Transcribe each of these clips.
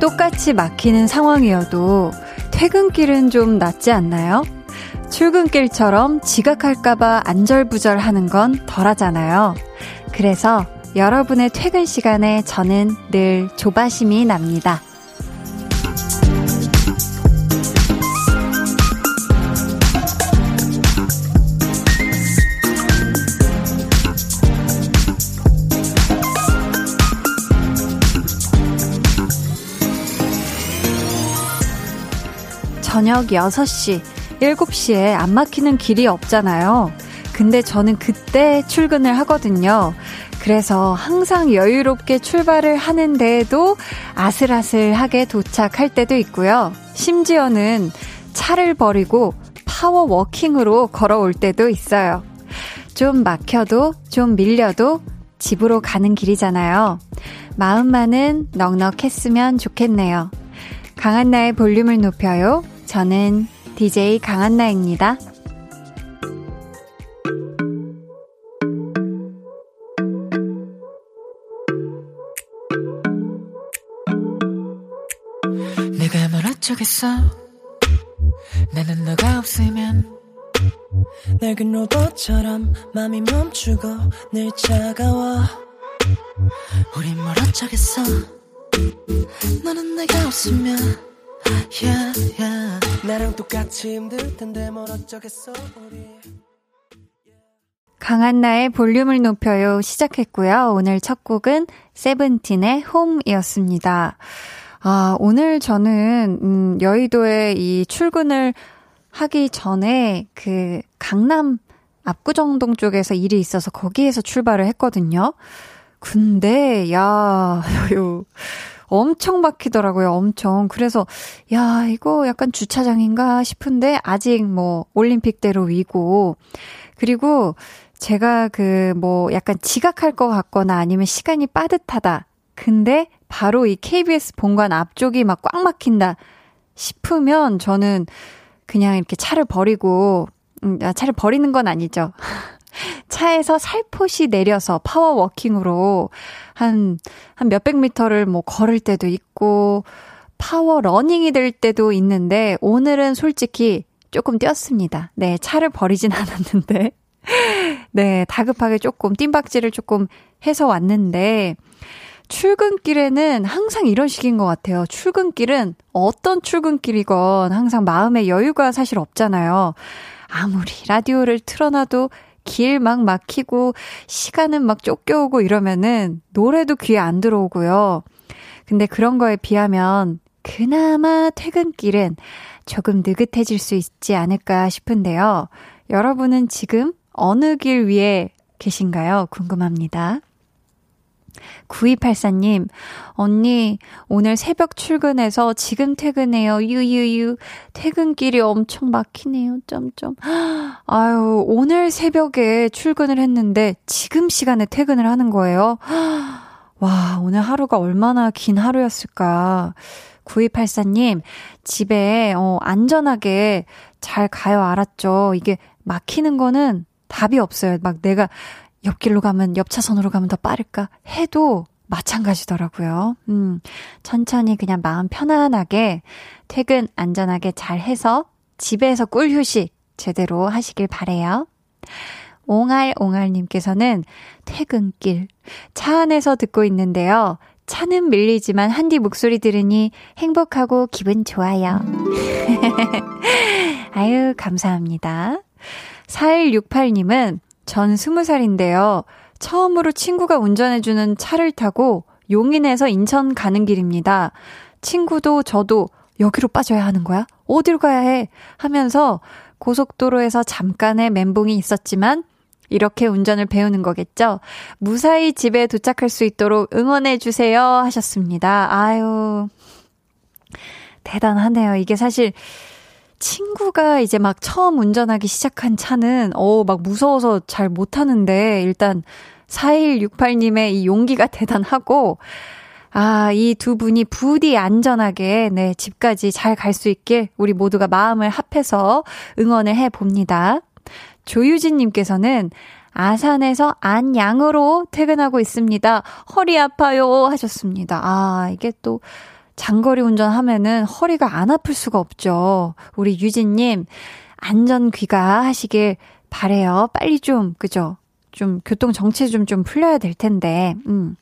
똑같이 막히는 상황이어도 퇴근길은 좀 낫지 않나요? 출근길처럼 지각할까봐 안절부절 하는 건 덜하잖아요. 그래서 여러분의 퇴근 시간에 저는 늘 조바심이 납니다. 저녁 6시, 7시에 안 막히는 길이 없잖아요. 근데 저는 그때 출근을 하거든요. 그래서 항상 여유롭게 출발을 하는데도 아슬아슬하게 도착할 때도 있고요. 심지어는 차를 버리고 파워 워킹으로 걸어올 때도 있어요. 좀 막혀도 좀 밀려도 집으로 가는 길이잖아요. 마음만은 넉넉했으면 좋겠네요. 강한나의 볼륨을 높여요. 저는 DJ 강한나입니다. 내가 뭘 어쩌겠어? 나는 너가 없으면 낡은 로봇처럼 맘이 멈추고 늘 차가워. 우린 뭘 어쩌겠어? 너는 내가 없으면 yeah, yeah. 나랑 똑같이 힘들 텐데 뭘 어쩌겠어 우리 강한나의 볼륨을 높여요 시작했고요. 오늘 첫 곡은 세븐틴의 홈이었습니다. 아, 오늘 저는 음, 여의도에 이 출근을 하기 전에 그 강남 압구정동 쪽에서 일이 있어서 거기에서 출발을 했거든요. 근데 야, 요 엄청 막히더라고요. 엄청. 그래서 야, 이거 약간 주차장인가 싶은데 아직 뭐 올림픽대로 위고 그리고 제가 그 뭐 약간 지각할 것 같거나 아니면 시간이 빠듯하다. 근데 바로 이 KBS 본관 앞쪽이 막 꽉 막힌다 싶으면 저는 그냥 이렇게 차를 버리고 음, 아, 차를 버리는 건 아니죠. 차에서 살포시 내려서 power walking으로 한, 한 몇백 미터를 뭐 걸을 때도 있고, power running이 될 때도 있는데, 오늘은 솔직히 조금 뛰었습니다. 네, 차를 버리진 않았는데. 네, 다급하게 조금 뜀박질을 조금 해서 왔는데, 출근길에는 항상 이런 식인 것 같아요. 출근길은 어떤 출근길이건 항상 마음의 여유가 사실 없잖아요. 아무리 라디오를 틀어놔도 길 막 막히고 시간은 막 쫓겨오고 이러면은 노래도 귀에 안 들어오고요. 근데 그런 거에 비하면 그나마 퇴근길은 조금 느긋해질 수 있지 않을까 싶은데요. 여러분은 지금 어느 길 위에 계신가요? 궁금합니다. 9284님, 언니, 오늘 새벽 출근해서 지금 퇴근해요. 유유유. 퇴근길이 엄청 막히네요. 점점. 아유, 오늘 새벽에 출근을 했는데 지금 시간에 퇴근을 하는 거예요. 와, 오늘 하루가 얼마나 긴 하루였을까. 9284님, 집에, 어, 안전하게 잘 가요. 알았죠? 이게 막히는 거는 답이 없어요. 막 내가 옆길로 가면, 옆 차선으로 가면 더 빠를까 해도 마찬가지더라고요. 음, 천천히 그냥 마음 편안하게 퇴근 안전하게 잘 해서 집에서 꿀 휴식 제대로 하시길 바래요. 옹알옹알님께서는 퇴근길 차 안에서 듣고 있는데요. 차는 밀리지만 한디 목소리 들으니 행복하고 기분 좋아요. 아유, 감사합니다. 4168님은 전 20살인데요. 처음으로 친구가 운전해주는 차를 타고 용인에서 인천 가는 길입니다. 친구도 저도 여기로 빠져야 하는 거야? 어디로 가야 해? 하면서 고속도로에서 잠깐의 멘붕이 있었지만 이렇게 운전을 배우는 거겠죠? 무사히 집에 도착할 수 있도록 응원해주세요. 하셨습니다. 아유. 대단하네요. 이게 사실 친구가 이제 막 처음 운전하기 시작한 차는, 어, 막 무서워서 잘 못하는데, 일단 4168님의 이 용기가 대단하고, 아, 이 두 분이 부디 안전하게, 네, 집까지 잘 갈 수 있길 우리 모두가 마음을 합해서 응원을 해 봅니다. 조유진님께서는 아산에서 안양으로 퇴근하고 있습니다. 허리 아파요 하셨습니다. 아, 이게 또 장거리 운전하면은 허리가 안 아플 수가 없죠. 우리 유진님, 안전 귀가 하시길 바래요. 빨리 좀, 그죠? 좀 교통 정체 좀 좀 풀려야 될 텐데. 음.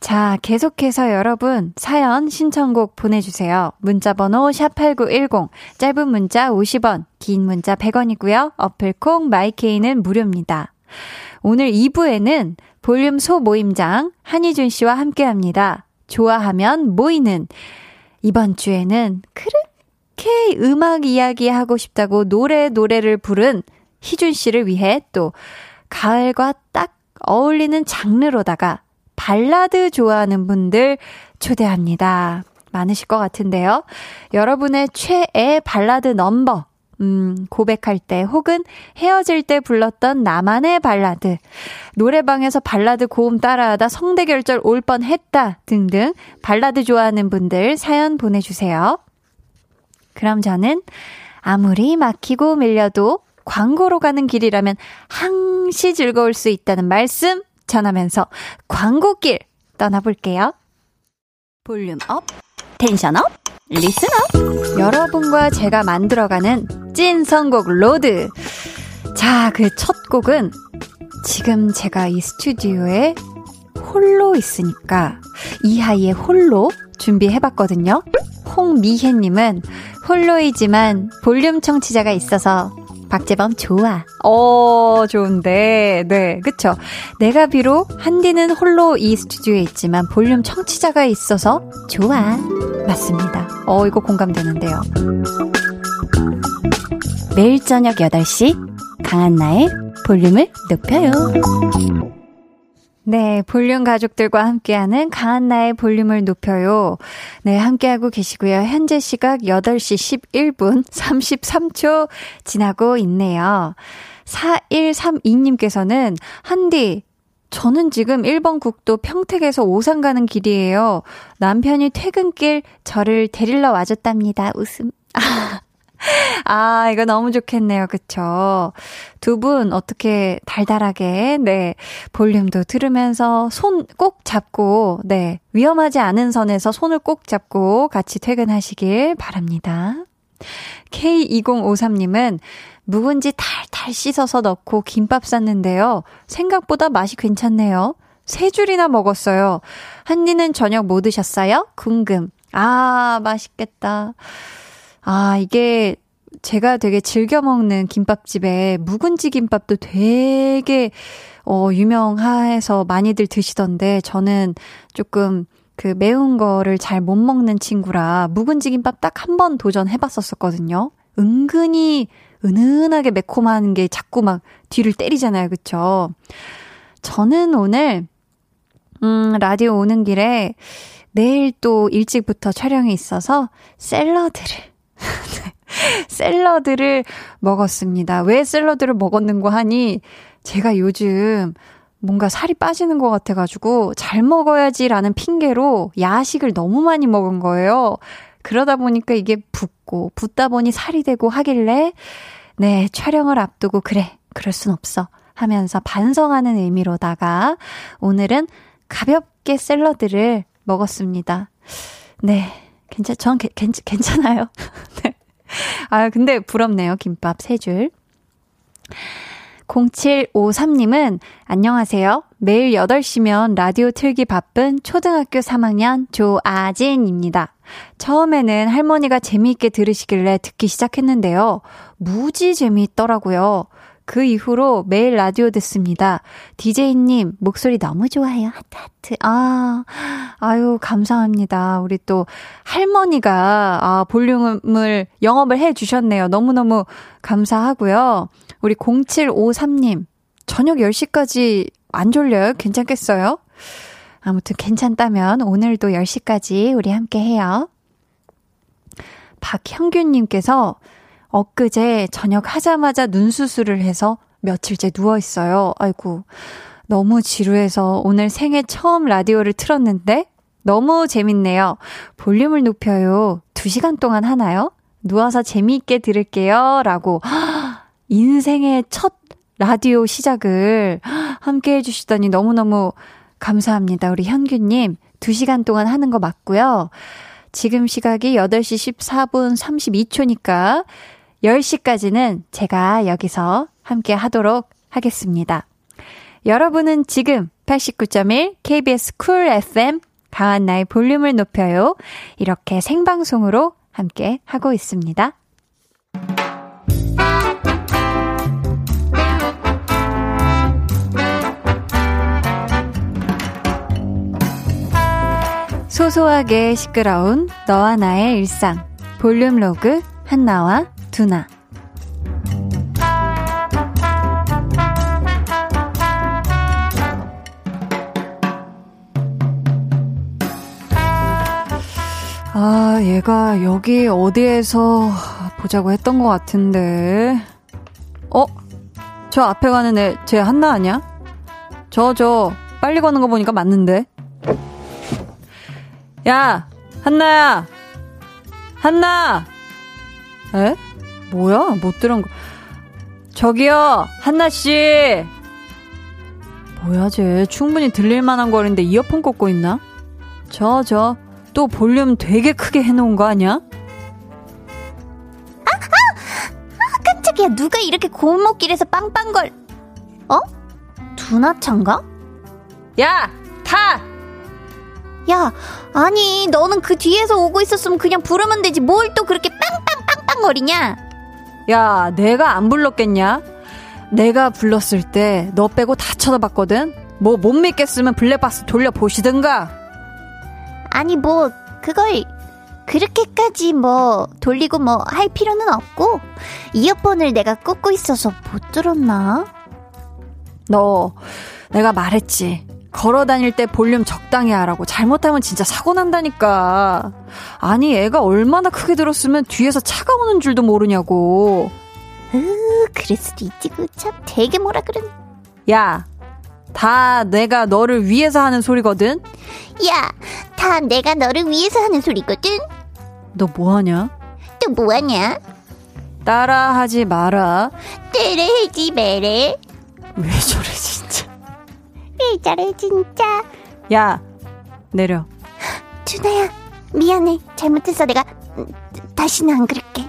자, 계속해서 여러분 사연 신청곡 보내 주세요. 문자 번호 샵8910, 짧은 문자 50원, 긴 문자 100원이고요. 어플 콩 마이케이는 무료입니다. 오늘 2부에는 볼륨 소모임장 한희준 씨와 함께 합니다. 좋아하면 모이는. 이번 주에는 그렇게 음악 이야기 하고 싶다고 노래 노래를 부른 희준 씨를 위해 또 가을과 딱 어울리는 장르로다가 발라드 좋아하는 분들 초대합니다. 많으실 것 같은데요. 여러분의 최애 발라드 넘버, 음, 고백할 때 혹은 헤어질 때 불렀던 나만의 발라드, 노래방에서 발라드 고음 따라하다 성대결절 올 뻔 했다 등등 발라드 좋아하는 분들 사연 보내주세요. 그럼 저는 아무리 막히고 밀려도 광고로 가는 길이라면 항시 즐거울 수 있다는 말씀 전하면서 광고길 떠나볼게요. volume up, tension up, up. 여러분과 제가 만들어가는 찐 선곡 road. 자, 그 첫 곡은 지금 제가 이 스튜디오에 홀로 있으니까 이하이의 홀로 준비해봤거든요. 홍미혜님은 홀로이지만 볼륨 청취자가 있어서 박재범 좋아. 어, 좋은데. 네, 그쵸. 내가 비록 한디는 홀로 이 스튜디오에 있지만 볼륨 청취자가 있어서 좋아. 맞습니다. 어, 이거 공감되는데요. 매일 저녁 8시 강한나의 볼륨을 높여요. 네, 볼륨 가족들과 함께하는 강한나의 볼륨을 높여요. 네, 함께하고 계시고요. 현재 시각 8시 11분 33초 지나고 있네요. 4132님께서는 한디, 저는 지금 1번 국도 평택에서 오산 가는 길이에요. 남편이 퇴근길 저를 데리러 와줬답니다. 웃음. 아, 이거 너무 좋겠네요. 그쵸? 두 분 어떻게 달달하게, 네, 볼륨도 들으면서 손 꼭 잡고, 네, 위험하지 않은 선에서 손을 꼭 잡고 같이 퇴근하시길 바랍니다. K2053님은 묵은지 탈탈 씻어서 넣고 김밥 쌌는데요. 생각보다 맛이 괜찮네요. 세 줄이나 먹었어요. 한디는 저녁 뭐 드셨어요? 궁금. 아, 맛있겠다. 아, 이게 제가 되게 즐겨 먹는 김밥집에 묵은지 김밥도 되게 어 유명해서 많이들 드시던데 저는 조금 그 매운 거를 잘 못 먹는 친구라 묵은지 김밥 딱 한 번 도전해 봤었었거든요. 은근히 은은하게 매콤한 게 자꾸 막 뒤를 때리잖아요. 그쵸? 저는 오늘 음 라디오 오는 길에 내일 또 일찍부터 촬영이 있어서 샐러드를 샐러드를 먹었습니다. 왜 샐러드를 먹었는고 하니 제가 요즘 뭔가 살이 빠지는 것 같아가지고 잘 먹어야지라는 핑계로 야식을 너무 많이 먹은 거예요. 그러다 보니까 이게 붓고 붓다 보니 살이 되고 하길래 네 촬영을 앞두고 그래 그럴 순 없어 하면서 반성하는 의미로다가 오늘은 가볍게 샐러드를 먹었습니다. 네 괜찮 전 괜, 괜찮아요. 네. 아, 근데 부럽네요. 김밥 세 줄. 0753님은 안녕하세요. 매일 8시면 라디오 틀기 바쁜 초등학교 3학년 조아진입니다. 처음에는 할머니가 재미있게 들으시길래 듣기 시작했는데요. 무지 재미있더라고요. 그 이후로 매일 라디오 듣습니다. DJ님, 목소리 너무 좋아요. 하트, 하트. 아, 아유, 감사합니다. 우리 또 할머니가, 아, 볼륨을 영업을 해 주셨네요. 너무너무 감사하고요. 우리 0753님, 저녁 10시까지 안 졸려요? 괜찮겠어요? 아무튼 괜찮다면 오늘도 10시까지 우리 함께 해요. 박형균님께서 엊그제 저녁 하자마자 눈 수술을 해서 며칠째 누워있어요. 아이고, 너무 지루해서 오늘 생애 처음 라디오를 틀었는데 너무 재밌네요. 볼륨을 높여요. 2시간 동안 하나요? 누워서 재미있게 들을게요. 라고. 인생의 첫 라디오 시작을 함께 해주시다니 너무너무 감사합니다. 우리 현규님. 2시간 동안 하는 거 맞고요. 지금 시각이 8시 14분 32초니까 10시까지는 제가 여기서 함께 하도록 하겠습니다. 여러분은 지금 89.1 KBS 쿨 FM 강한 나의 볼륨을 높여요. 이렇게 생방송으로 함께 하고 있습니다. 소소하게 시끄러운 너와 나의 일상 볼륨 로그 한나와 두나 아, 얘가 여기 어디에서 보자고 했던 것 같은데. 어? 저 앞에 가는 애, 쟤 한나 아니야? 저, 저, 빨리 가는 거 보니까 맞는데. 야! 한나야! 한나! 에? 뭐야? 못 들은 거. 저기요! 한나씨! 뭐야, 쟤. 충분히 들릴만한 거리인데 이어폰 꽂고 있나? 저, 저. 또 볼륨 되게 크게 해놓은 거 아니야? 아, 아, 아, 깜짝이야. 누가 이렇게 골목길에서 빵빵걸. 어? 두나찬가? 야! 타! 야, 아니, 너는 그 뒤에서 오고 있었으면 그냥 부르면 되지. 뭘 또 그렇게 빵빵빵빵 거리냐? 야, 내가 안 불렀겠냐? 내가 불렀을 때 너 빼고 다 쳐다봤거든? 뭐 못 믿겠으면 블랙박스 돌려보시든가. 아니, 뭐, 그걸 그렇게까지 뭐 돌리고 뭐 할 필요는 없고 이어폰을 내가 꽂고 있어서 못 들었나? 너 내가 말했지. 걸어 다닐 때 볼륨 적당히 하라고. 잘못하면 진짜 사고 난다니까. 아니, 애가 얼마나 크게 들었으면 뒤에서 차가 오는 줄도 모르냐고. 으, 그럴 수도 있지. 그 참 되게 뭐라 그런. 야, 다 내가 너를 위해서 하는 소리거든? 야, 다 내가 너를 위해서 하는 소리거든? 너 뭐하냐? 또 뭐하냐? 따라하지 마라. 따라하지 마라. 왜 저래, 진짜. 왜 저래, 진짜. 야, 내려. 준아야, 미안해. 잘못했어. 내가 음, 다시는 안 그럴게.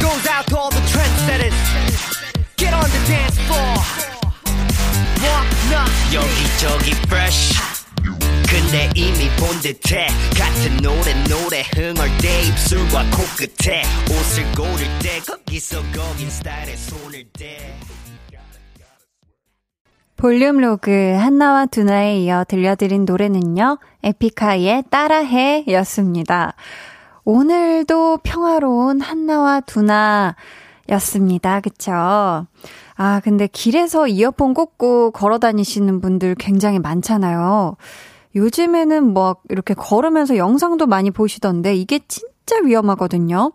Goes out to all the trendsetters. Get on the dance floor. Walk not 여기저기 fresh. 근데 이미 본 듯해 같은 노래 노래 흥얼 대 입술과 코끝에 옷을 고를 때 거기서 거긴 스타일에 손을 대 볼륨 로그 한나와 두나에 이어 들려드린 노래는요, 에픽하이의 따라해 였습니다. 오늘도 평화로운 한나와 두나 였습니다. 그쵸? 아, 근데 길에서 이어폰 꽂고 걸어 다니시는 분들 굉장히 많잖아요. 요즘에는 뭐 이렇게 걸으면서 영상도 많이 보시던데 이게 진짜 위험하거든요.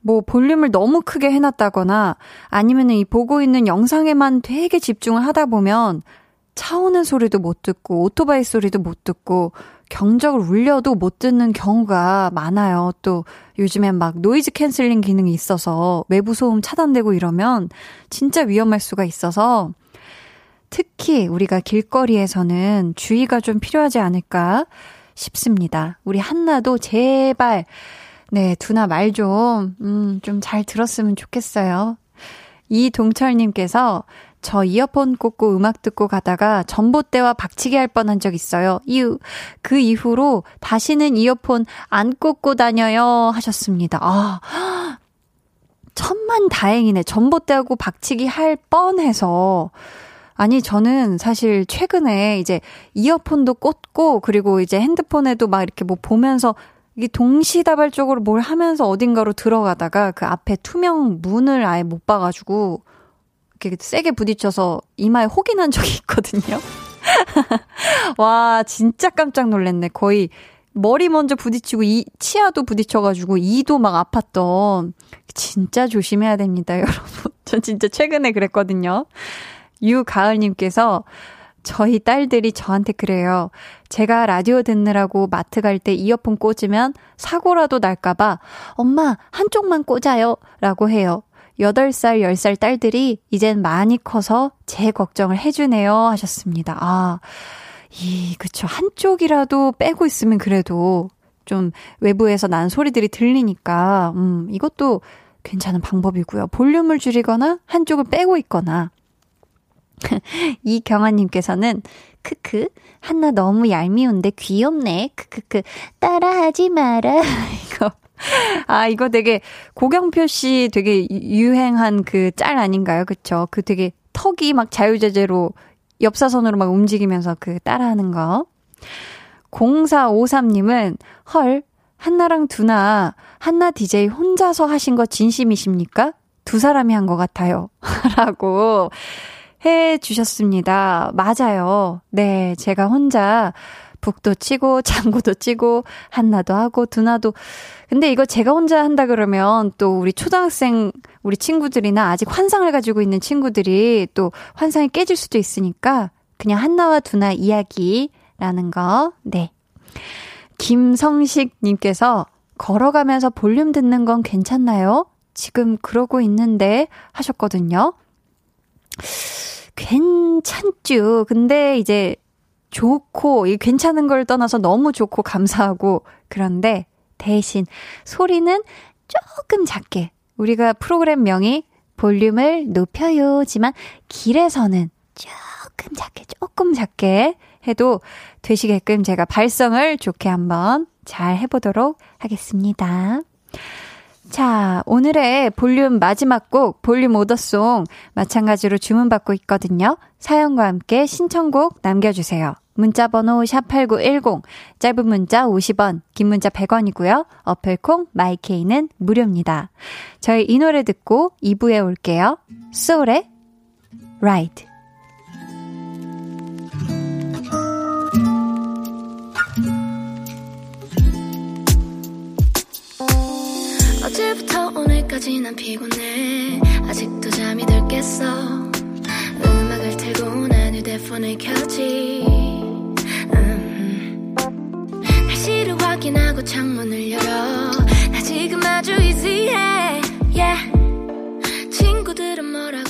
뭐 볼륨을 너무 크게 해놨다거나 아니면은 이 보고 있는 영상에만 되게 집중을 하다 보면 차 오는 소리도 못 듣고 오토바이 소리도 못 듣고 경적을 울려도 못 듣는 경우가 많아요. 또 요즘엔 막 noise cancelling 기능이 있어서 외부 소음 차단되고 이러면 진짜 위험할 수가 있어서 특히 우리가 길거리에서는 주의가 좀 필요하지 않을까 싶습니다. 우리 한나도 제발 네, 두나 말 좀, 음, 좀 잘 들었으면 좋겠어요. 이동철님께서 저 이어폰 꽂고 음악 듣고 가다가 전봇대와 박치기 할 뻔한 적 있어요. 이후, 그 이후로 다시는 이어폰 안 꽂고 다녀요 하셨습니다. 아, 천만 다행이네. 전봇대하고 박치기 할 뻔해서. 아니, 저는 사실 최근에 이제 이어폰도 꽂고, 그리고 이제 핸드폰에도 막 이렇게 뭐 보면서 이게 동시다발적으로 뭘 하면서 어딘가로 들어가다가 그 앞에 투명 문을 아예 못 봐가지고 이렇게 세게 부딪혀서 이마에 혹이 난 적이 있거든요. 와, 진짜 깜짝 놀랐네. 거의 머리 먼저 부딪히고 이 치아도 부딪혀가지고 이도 막 아팠던 진짜 조심해야 됩니다, 여러분. 전 진짜 최근에 그랬거든요. 유가을님께서 저희 딸들이 저한테 그래요. 제가 라디오 듣느라고 마트 갈 때 이어폰 꽂으면 사고라도 날까봐 엄마 한쪽만 꽂아요. 라고 해요. 8살, 10살 딸들이 이젠 많이 커서 제 걱정을 해주네요. 하셨습니다. 아, 이, 그쵸. 한쪽이라도 빼고 있으면 그래도 좀 외부에서 난 소리들이 들리니까, 음, 이것도 괜찮은 방법이고요. 볼륨을 줄이거나 한쪽을 빼고 있거나. 이경아님께서는, 크크, 한나 너무 얄미운데 귀엽네. 크크크, 따라하지 마라. 이거. 아, 이거 되게 고경표 씨 되게 유행한 그 짤 아닌가요? 그쵸? 그 되게 턱이 막 자유자재로 옆사선으로 막 움직이면서 그 따라하는 거. 0453님은, 헐, 한나랑 두나, 한나 DJ 혼자서 하신 거 진심이십니까? 두 사람이 한 것 같아요. 라고 해 주셨습니다. 맞아요. 네, 제가 혼자 북도 치고, 장구도 치고, 한나도 하고, 두나도. 근데 이거 제가 혼자 한다 그러면 또 우리 초등학생, 우리 친구들이나 아직 환상을 가지고 있는 친구들이 또 환상이 깨질 수도 있으니까 그냥 한나와 두나 이야기라는 거. 네. 김성식 님께서 걸어가면서 볼륨 듣는 건 괜찮나요? 지금 그러고 있는데 하셨거든요. 괜찮죠. 근데 이제 좋고, 이 괜찮은 걸 떠나서 너무 좋고 감사하고, 그런데 대신 소리는 조금 작게. 우리가 프로그램 명이 볼륨을 높여요지만 길에서는 조금 작게, 조금 작게 해도 되시게끔 제가 발성을 좋게 한번 잘 해보도록 하겠습니다. 자, 오늘의 볼륨 마지막 곡, 볼륨 오더송, 마찬가지로 주문받고 있거든요. 사연과 함께 신청곡 남겨주세요. 문자번호 샵8910, 짧은 문자 50원, 긴 문자 100원이고요. 어플콩, 마이케이는 무료입니다. 저희 이 노래 듣고 2부에 올게요. 소울의 Ride. 어제부터 오늘까지 난 피곤해. 아직도 잠이 덜 깼어. 음악을 틀고 난 휴대폰을 켜지. 음. 날씨를 확인하고 창문을 열어. 나 지금 아주 easy해. Yeah. 친구들은 뭐라고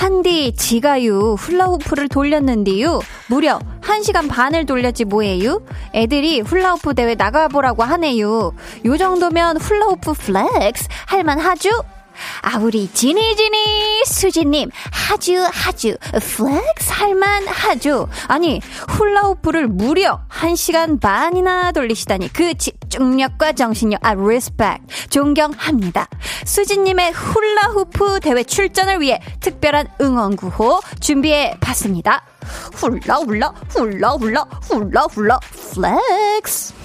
한디 지가유 훌라후프를 돌렸는데요. 무려 1시간 반을 돌렸지 뭐예요? 애들이 훌라후프 대회 나가보라고 하네요. 요 정도면 훌라후프 flex 할만하죠? 아, 우리 지니 지니 수지님 하주 하주 flex 할만 하죠. 아니 훌라후프를 무려 1시간 반이나 돌리시다니 그 집중력과 정신력 아 respect 존경합니다. 수지님의 훌라후프 대회 출전을 위해 특별한 응원 구호 준비해 봤습니다. 훌라 훌라 훌라 훌라 훌라 훌라 flex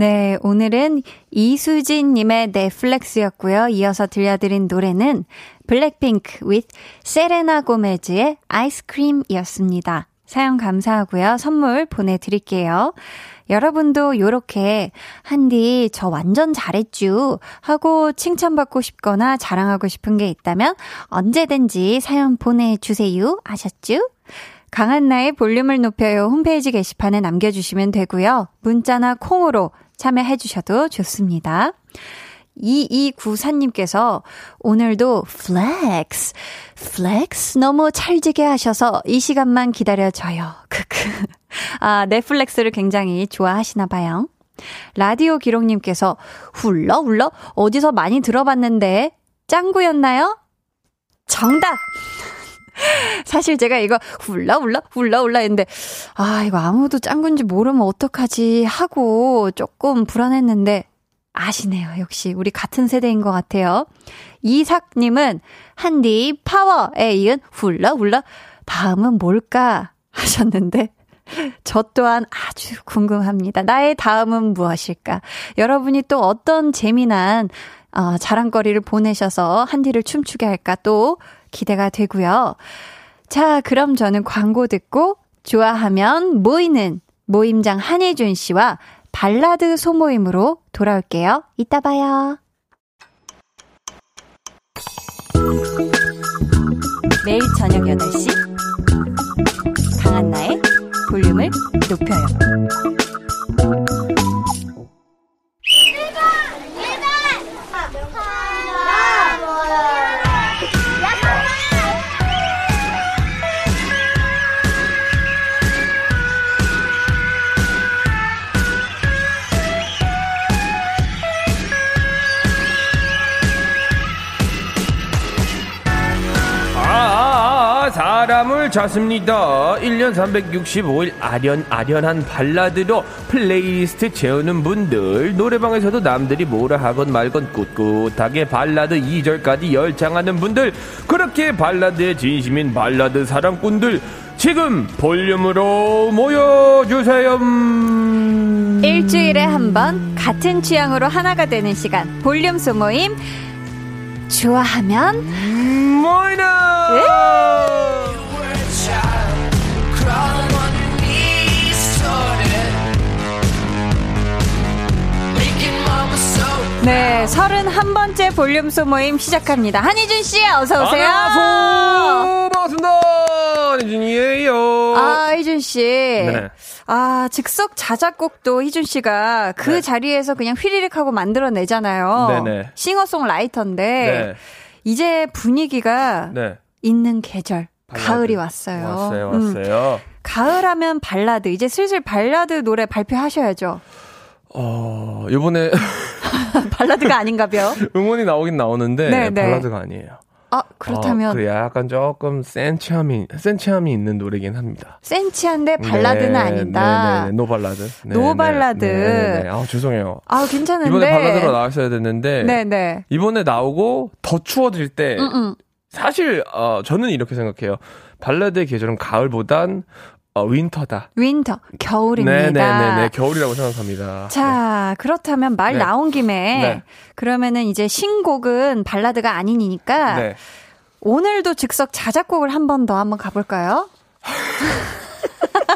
네, 오늘은 이수진님의 넷플렉스였고요. 이어서 들려드린 노래는 블랙핑크 with 세레나 고메즈의 아이스크림이었습니다. 사연 감사하고요. 선물 보내드릴게요. 여러분도 요렇게 한디 저 완전 잘했쥬 하고 칭찬받고 싶거나 자랑하고 싶은 게 있다면 언제든지 사연 보내주세요. 아셨쥬? 강한나의 볼륨을 높여요 홈페이지 게시판에 남겨주시면 되고요. 문자나 콩으로 참여해 주셔도 좋습니다. 2294님께서 오늘도 flex, flex 너무 찰지게 하셔서 이 시간만 기다려줘요. 크크. 아, 넷플렉스를 굉장히 좋아하시나 봐요. 라디오 기록님께서 훌러 훌러 어디서 많이 들어봤는데 짱구였나요? 정답! 사실 제가 이거 훌라 훌라 훌라 훌라 했는데 아 이거 아무도 짱구인지 모르면 어떡하지 하고 조금 불안했는데 아시네요. 역시 우리 같은 세대인 것 같아요. 이삭님은 한디 파워에 이은 훌라 훌라 다음은 뭘까 하셨는데 저 또한 아주 궁금합니다. 나의 다음은 무엇일까? 여러분이 또 어떤 재미난 어, 자랑거리를 보내셔서 한디를 춤추게 할까 또 기대가 되고요. 자, 그럼 저는 광고 듣고 좋아하면 모이는 모임장 한혜준 씨와 발라드 소모임으로 돌아올게요. 이따 봐요. 매일 저녁 8시 강한나의 볼륨을 높여요. 아, 사람을 찾습니다. 1년 365일 아련, 아련한 발라드로 플레이리스트 채우는 분들, 노래방에서도 남들이 뭐라 하건 말건 꿋꿋하게 발라드 2절까지 열창하는 분들, 그렇게 발라드의 진심인 발라드 사랑꾼들, 지금 볼륨으로 모여주세요. 일주일에 한 번 같은 취향으로 하나가 되는 시간 볼륨 소모임 좋아하면 모이나! 네, 31번째 볼륨 소 모임 시작합니다. 한희준 씨, 어서오세요. 안녕하세요. 반갑습니다. 이준이에요. 아, 희준 씨. 네. 아, 즉석 자작곡도 희준 씨가 그 네. 자리에서 그냥 휘리릭 하고 만들어내잖아요. 네네. 싱어송라이터인데, 네. 이제 분위기가 네. 있는 계절. 발라드. 가을이 왔어요. 왔어요, 음, 왔어요. 가을 하면 발라드. 이제 슬슬 발라드 노래 발표하셔야죠. 어, 요번에 발라드가 아닌가벼. 응원이 나오긴 나오는데 네, 네. 발라드가 아니에요. 아, 그렇다면 어, 그 약간 조금 센치함이 센치함이 있는 노래긴 합니다. 센치한데 발라드는 네, 아니다. 네, 네, no 발라드. 네, no 네, 발라드. 네. 아, 죄송해요. 아, 괜찮은데. 이번에 발라드로 나왔어야 됐는데 네네. 이번에 나오고 더 추워질 때 음, 음. 사실 어, 저는 이렇게 생각해요. 발라드의 계절은 가을보단 어, 윈터다. winter, 겨울입니다. 네네네 겨울이라고 생각합니다. 자, 그렇다면 말 네. 나온 김에 네. 그러면은 이제 신곡은 발라드가 아니니까 네. 오늘도 즉석 자작곡을 한 번 더 한번 가볼까요?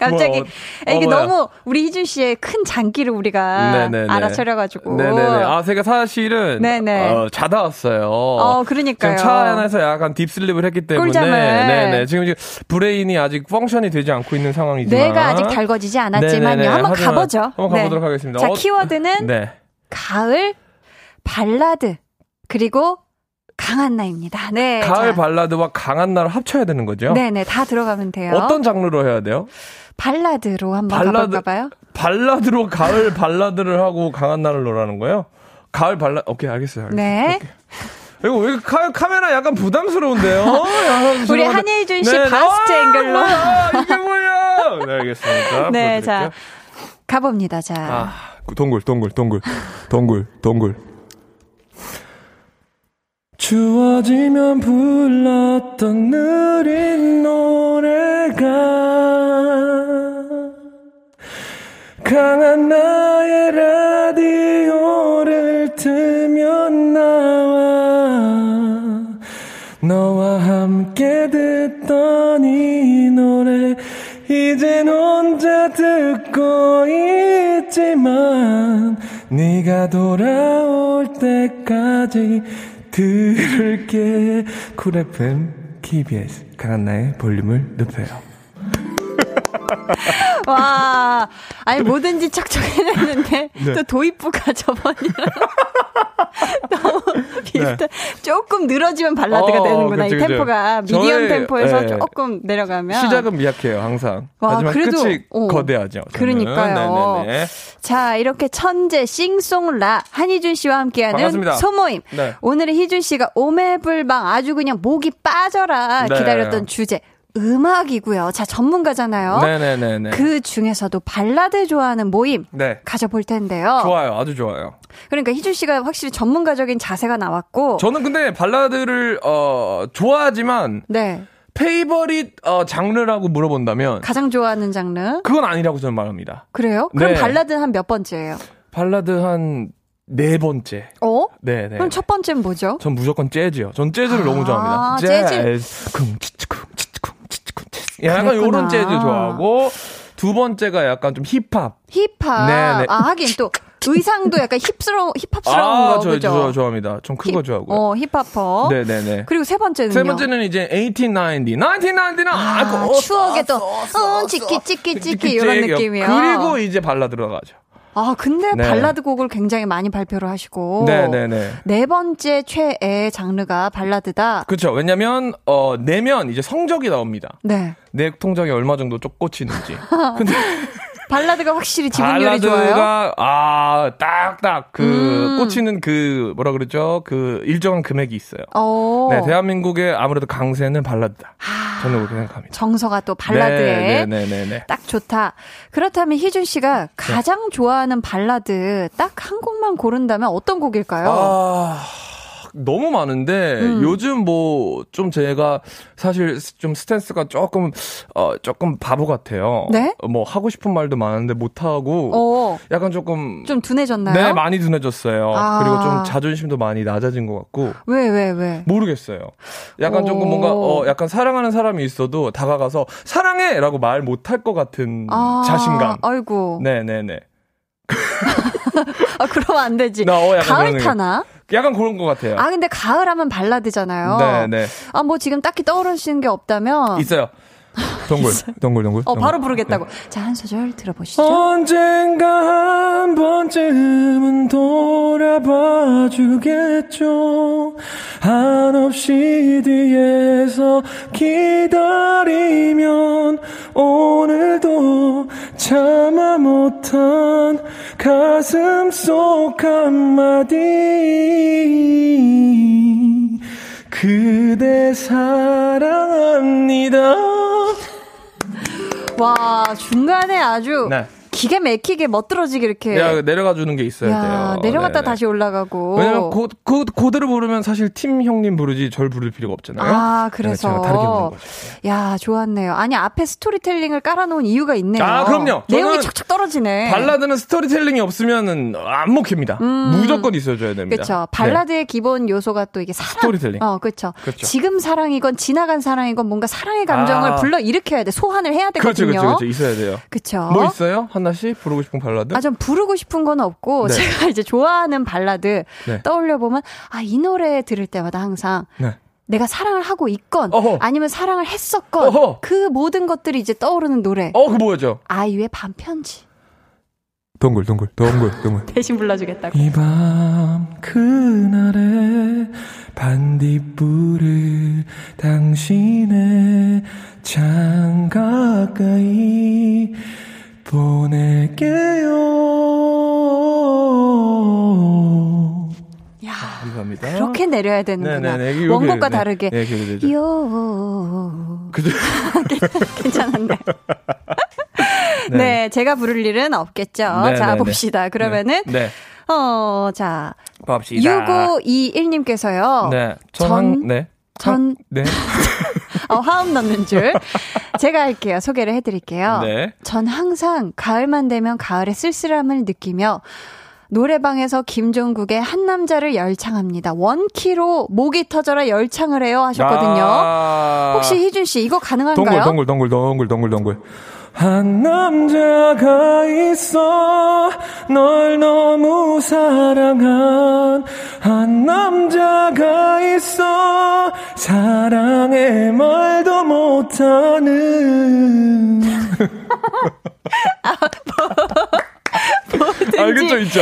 갑자기 뭐, 아, 이게 어. 너무 우리 희준 씨의 큰 장기를 우리가 네네네. 알아차려가지고 네네네. 아, 제가 사실은 네네. 어, 자다 왔어요. 어, 그러니까요. 지금 차 안에서 약간 deep sleep을 했기 때문에 꿀잠을. 네네. 지금 이제 brain이 아직 function이 되지 않고 있는 상황이지만 뇌가 아직 달궈지지 않았지만요. 네네네. 한번 가보죠. 한번 가보도록 네. 하겠습니다. 자, 어, 키워드는 네. 가을 발라드 그리고 강한나입니다. 네. 가을 자, 발라드와 강한나를 합쳐야 되는 거죠? 네네 다 들어가면 돼요. 어떤 장르로 해야 돼요? 발라드로 한번 발라드- 가볼까 봐요. 발라드로 가을 발라드를 하고 강한나를 넣으라는 거예요? 가을 발라 오케이 알겠어요. 알겠어요. 네. 오케이. 이거 왜 카, 카메라 약간 부담스러운데요? 우리. 한희준 씨 네, 네. 바스트 아, 앵글로. 뭐야, 이게 뭐야? 네, 알겠습니다. 네, 보여드릴게요. 자 가봅니다. 자. 아, 동글, 동글, 동글, 동글, 동글. 추워지면 불렀던 느린 노래가 강한 나의 틀면 나와 너와 함께 듣던 이 노래 이젠 혼자 듣고 있지만 네가 돌아올 때까지 들을게. 쿨 FM KBS 강한나의 볼륨을 높여요. 와, 아니 뭐든지 척척해냈는데 네. 또 도입부가 저번이랑 너무 비슷해. 조금 늘어지면 발라드가 네. 어, 되는구나. 그쵸, 이. 템포가 미디엄 저의, 템포에서 예. 조금 내려가면 시작은 미약해요 항상 와, 하지만 그래도, 끝이 어. 거대하죠 저는. 그러니까요. 네네네. 자, 이렇게 천재 싱송라 한희준 씨와 함께하는 반갑습니다. 소모임. 네. 오늘은 희준 씨가 오매불망 아주 그냥 목이 빠져라 네. 기다렸던 주제 음악이고요. 자, 전문가잖아요. 네네네네 그 중에서도 발라드 좋아하는 모임 네 가져볼 텐데요. 좋아요 아주 좋아요 그러니까 희준 씨가 확실히 전문가적인 자세가 나왔고 저는 근데 발라드를 어 좋아하지만 네. favorite 어 장르라고 물어본다면 가장 좋아하는 장르. 그건 아니라고 저는 말합니다. 그래요? 그럼 네. 발라드는 한몇 번째예요? 발라드 한 네 번째. 어? 네, 네. 그럼 첫 번째는 뭐죠? 전 무조건 재즈요. 전 재즈를 아, 너무 좋아합니다. 재즈. 쿵치치쿵 치치쿵 치치쿵 치치. 약간 그랬구나. 요런 재즈 좋아하고 두 번째가 약간 좀 힙합. 힙합. 네네. 아, 하긴 또 의상도 약간 힙스러운, 힙합스러운 아, 거, 저, 그죠? 저 좋아합니다. 전큰거 힙- 좋아하고요. 어, 힙합퍼. 네, 네, 네. 그리고 세 번째는요? 세 번째는 이제 1890, 1999. 아, 추억의 또, 어, 치키, 치키, 치키, 이런 느낌이요. 그리고 이제 발라드로 가죠. 아, 근데 네. 발라드 곡을 굉장히 많이 발표를 하시고. 네, 네, 네. 네 번째 최애 장르가 발라드다. 그렇죠. 왜냐면 어 내면 이제 성적이 나옵니다. 네. 내 통장에 얼마 정도 쪽 꽂히는지. 근데 발라드가 확실히 지분율이 좋아요. 발라드가 아 딱딱 그 음. 꽂히는 그 뭐라 그러죠? 그 일정한 금액이 있어요. 어. 네, 대한민국의 아무래도 강세는 발라드다. 저는 그렇게 생각합니다. 정서가 또 발라드에 네, 네, 네, 네. 딱 좋다. 그렇다면 희준 씨가 가장 좋아하는 발라드 딱 한 곡만 고른다면 어떤 곡일까요? 아, 너무 많은데 음. 요즘 뭐 좀 제가 사실 좀 스탠스가 조금 어 조금 바보 같아요. 네? 뭐 하고 싶은 말도 많은데 못 하고 어, 약간 조금 좀 둔해졌나요? 네, 많이 둔해졌어요. 아. 그리고 좀 자존심도 많이 낮아진 것 같고 왜, 왜, 왜? 모르겠어요. 약간 오. 조금 뭔가 어 약간 사랑하는 사람이 있어도 다가가서 사랑해라고 말 못 할 것 같은 아, 자신감. 아이고. 네, 네, 네. 아, 그러면 안 되지. 나, 어, 가을. 타나? 약간 그런 것 같아요. 아, 근데 가을 하면 발라드잖아요. 네, 네. 아, 뭐 지금 딱히 떠오르시는 게 없다면. 있어요. 동굴, 동굴, 동굴. 어, 동굴. 바로 부르겠다고. 자, 한 소절 들어보시죠. 언젠가 한 번쯤은 돌아봐 주겠죠. 한없이 뒤에서 기다리면 오늘도 참아 못한 가슴 속 한마디. 그대 사랑합니다. 와, 중간에 아주 네. 기가 막히게 멋들어지게 이렇게. 야, 내려가 주는 게 있어야 야, 돼요. 내려갔다 네네. 다시 올라가고. 왜냐면 고, 고, 고대로 부르면 사실 팀 형님 부르지 절 부를 필요가 없잖아요. 아, 네, 그래서. 제가 다르게 부르는 거죠. 야, 좋았네요. 아니, 앞에 스토리텔링을 깔아 놓은 이유가 있네요. 아, 그럼요. 내용이 척척 떨어지네. 발라드는 스토리텔링이 없으면은 안 먹힙니다. 무조건 있어 줘야 됩니다. 음. 그렇죠. 발라드의 기본 요소가 또 이게 사랑. 스토리텔링. 어, 그렇죠. 그렇죠. 지금 사랑이건 지나간 사랑이건 뭔가 사랑의 감정을 아. 불러 일으켜야 돼. 소환을 해야 네. 그렇죠, 되거든요. 그렇죠, 그렇죠. 있어야 돼요. 그쵸? 뭐 있어요? 하나 씨 부르고 싶은 발라드? 아, 전 부르고 싶은 건 없고, 네. 제가 이제 좋아하는 발라드 네. 떠올려 보면, 아, 이 노래 들을 때마다 항상 네. 내가 사랑을 하고 있건, 어허. 아니면 사랑을 했었건, 어허. 그 모든 것들이 이제 떠오르는 노래. 어, 그 뭐였죠? 아이유의 반편지. 동굴, 동굴, 동굴, 동굴. 대신 불러주겠다고. 이 밤 그날의 반딧불을 당신의 창 가까이 보낼게요. 야 감사합니다. 그렇게 내려야 되는구나. 네네네. 이게 원곡과 네. 다르게. 네, 되죠. 요. 그죠? 괜찮은데. 네. 제가 부를 일은 없겠죠. 네, 자, 네, 네. 봅시다. 그러면은, 네. 어, 자, 봅시다. 6521님께서요. 네. 전- 전, 네. 전- 네. 어, 화음 넣는 줄. 제가 할게요. 소개를 해드릴게요. 네. 전 항상 가을만 되면 가을의 쓸쓸함을 느끼며 노래방에서 김종국의 한 남자를 열창합니다. 원키로 목이 터져라 열창을 해요 하셨거든요. 아. 혹시 희준 씨 이거 가능한가요? 동글 동글 동글 동글 동글 동글 한 남자가 있어 널 너무 사랑한. 한 남자가 있어 사랑의 말도 못하는. 알겠죠 있죠.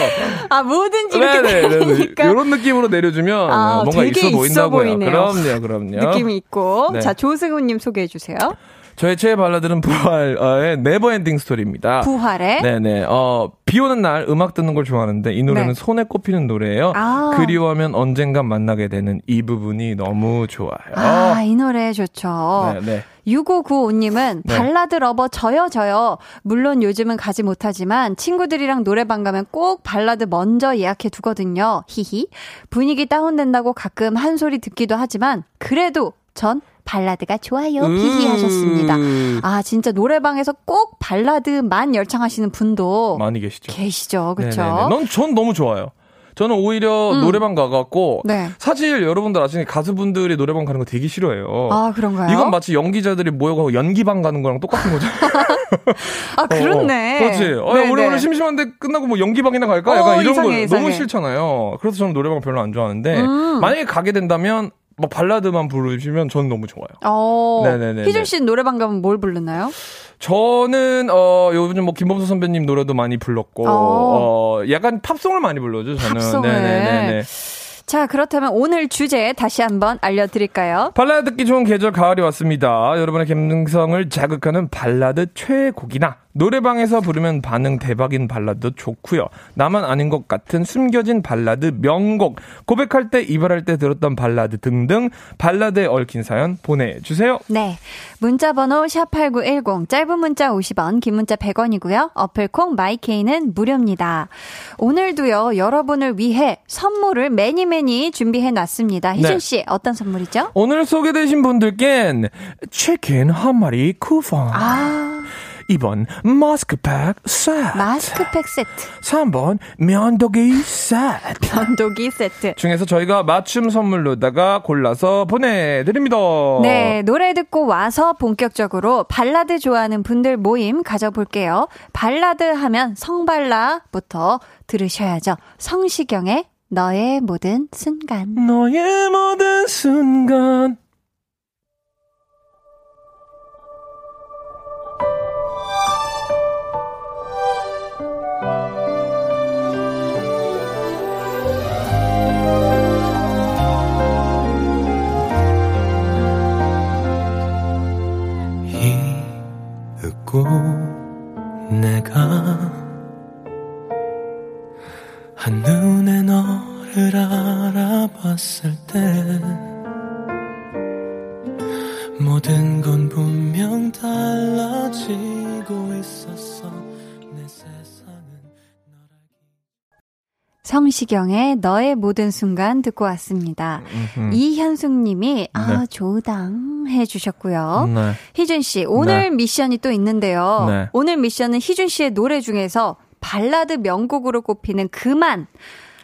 아 뭐든지 이렇게 내니까. 이런 느낌으로 내려주면 아, 뭔가 되게 있어 있어 보인다고요. 보이네요. 그럼요 그럼요. 느낌이 있고. 네. 자 조승우님 소개해 주세요. 저의 최애 발라드는 부활의 Never Ending Story입니다. 부활의 네네. 어, 비 오는 날 음악 듣는 걸 좋아하는데 이 노래는 네. 손에 꼽히는 노래예요. 아. 그리워하면 언젠간 만나게 되는 이 부분이 너무 좋아요. 아, 이 노래 좋죠. 네네. 6595님은 네. 발라드 lover 저요 저요. 물론 요즘은 가지 못하지만 친구들이랑 노래방 가면 꼭 발라드 먼저 예약해 두거든요. 히히. 분위기 다운된다고 가끔 한 소리 듣기도 하지만 그래도 전 발라드가 좋아요. 히히 하셨습니다. 아, 진짜 노래방에서 꼭 발라드만 열창하시는 분도 많이 계시죠. 계시죠. 그렇죠? 네네네. 넌, 전 너무 좋아요. 저는 오히려 노래방 가갖고 네. 사실 여러분들 아시는 가수분들이 노래방 가는 거 되게 싫어해요. 아, 그런가요? 이건 마치 연기자들이 모여가고 연기방 가는 거랑 똑같은 거죠. 아, 그렇네. 어, 그렇지. 어, 네네. 우리 오늘 심심한데 끝나고 뭐 연기방이나 갈까? 어, 약간 이런 이상해, 거 이상해. 너무 싫잖아요. 그래서 저는 노래방 별로 안 좋아하는데 음. 만약에 가게 된다면 뭐 발라드만 부르시면 저는 너무 좋아요. 어, 네네네네. 희준 씨 노래방 가면 뭘 부르나요? 저는 어 요즘 뭐 김범수 선배님 노래도 많이 불렀고 어. 어 약간 팝송을 많이 불러죠 저는. 팝송을. 네네네네. 자, 그렇다면 오늘 주제 다시 한번 알려드릴까요? 발라드 듣기 좋은 계절 가을이 왔습니다. 여러분의 감성을 자극하는 발라드 최애곡이나 노래방에서 부르면 반응 대박인 발라드 좋고요. 나만 아닌 것 같은 숨겨진 발라드 명곡, 고백할 때 이별할 때 들었던 발라드 등등 발라드에 얽힌 사연 보내주세요. 네. 문자 번호 샵8910, 짧은 문자 50원, 긴 문자 100원이고요. 어플콩 마이케이는 무료입니다. 오늘도요, 여러분을 위해 선물을 매니 매니 준비해 놨습니다. 네. 희준씨, 어떤 선물이죠? 오늘 소개되신 분들께는 치킨 한 마리 쿠폰, 아, 2번 마스크팩 세트, 마스크팩 세트, 3번 면도기 세트. 변도기 세트. 중에서 저희가 맞춤 선물로다가 골라서 보내드립니다. 네, 노래 듣고 와서 본격적으로 발라드 좋아하는 분들 모임 가져볼게요. 발라드 하면 성발라부터 들으셔야죠. 성시경의 너의 모든 순간. 너의 모든 순간. 잊고 내가 한눈에 너를 알아봤을 때 모든 건 분명 달라지고 있었어 성시경의 너의 모든 순간 듣고 왔습니다. 이현숙 님이, 아, 조당 해주셨고요. 네. 희준 씨, 오늘 미션이 또 있는데요. 네. 오늘 미션은 희준 씨의 노래 중에서 발라드 명곡으로 꼽히는 그만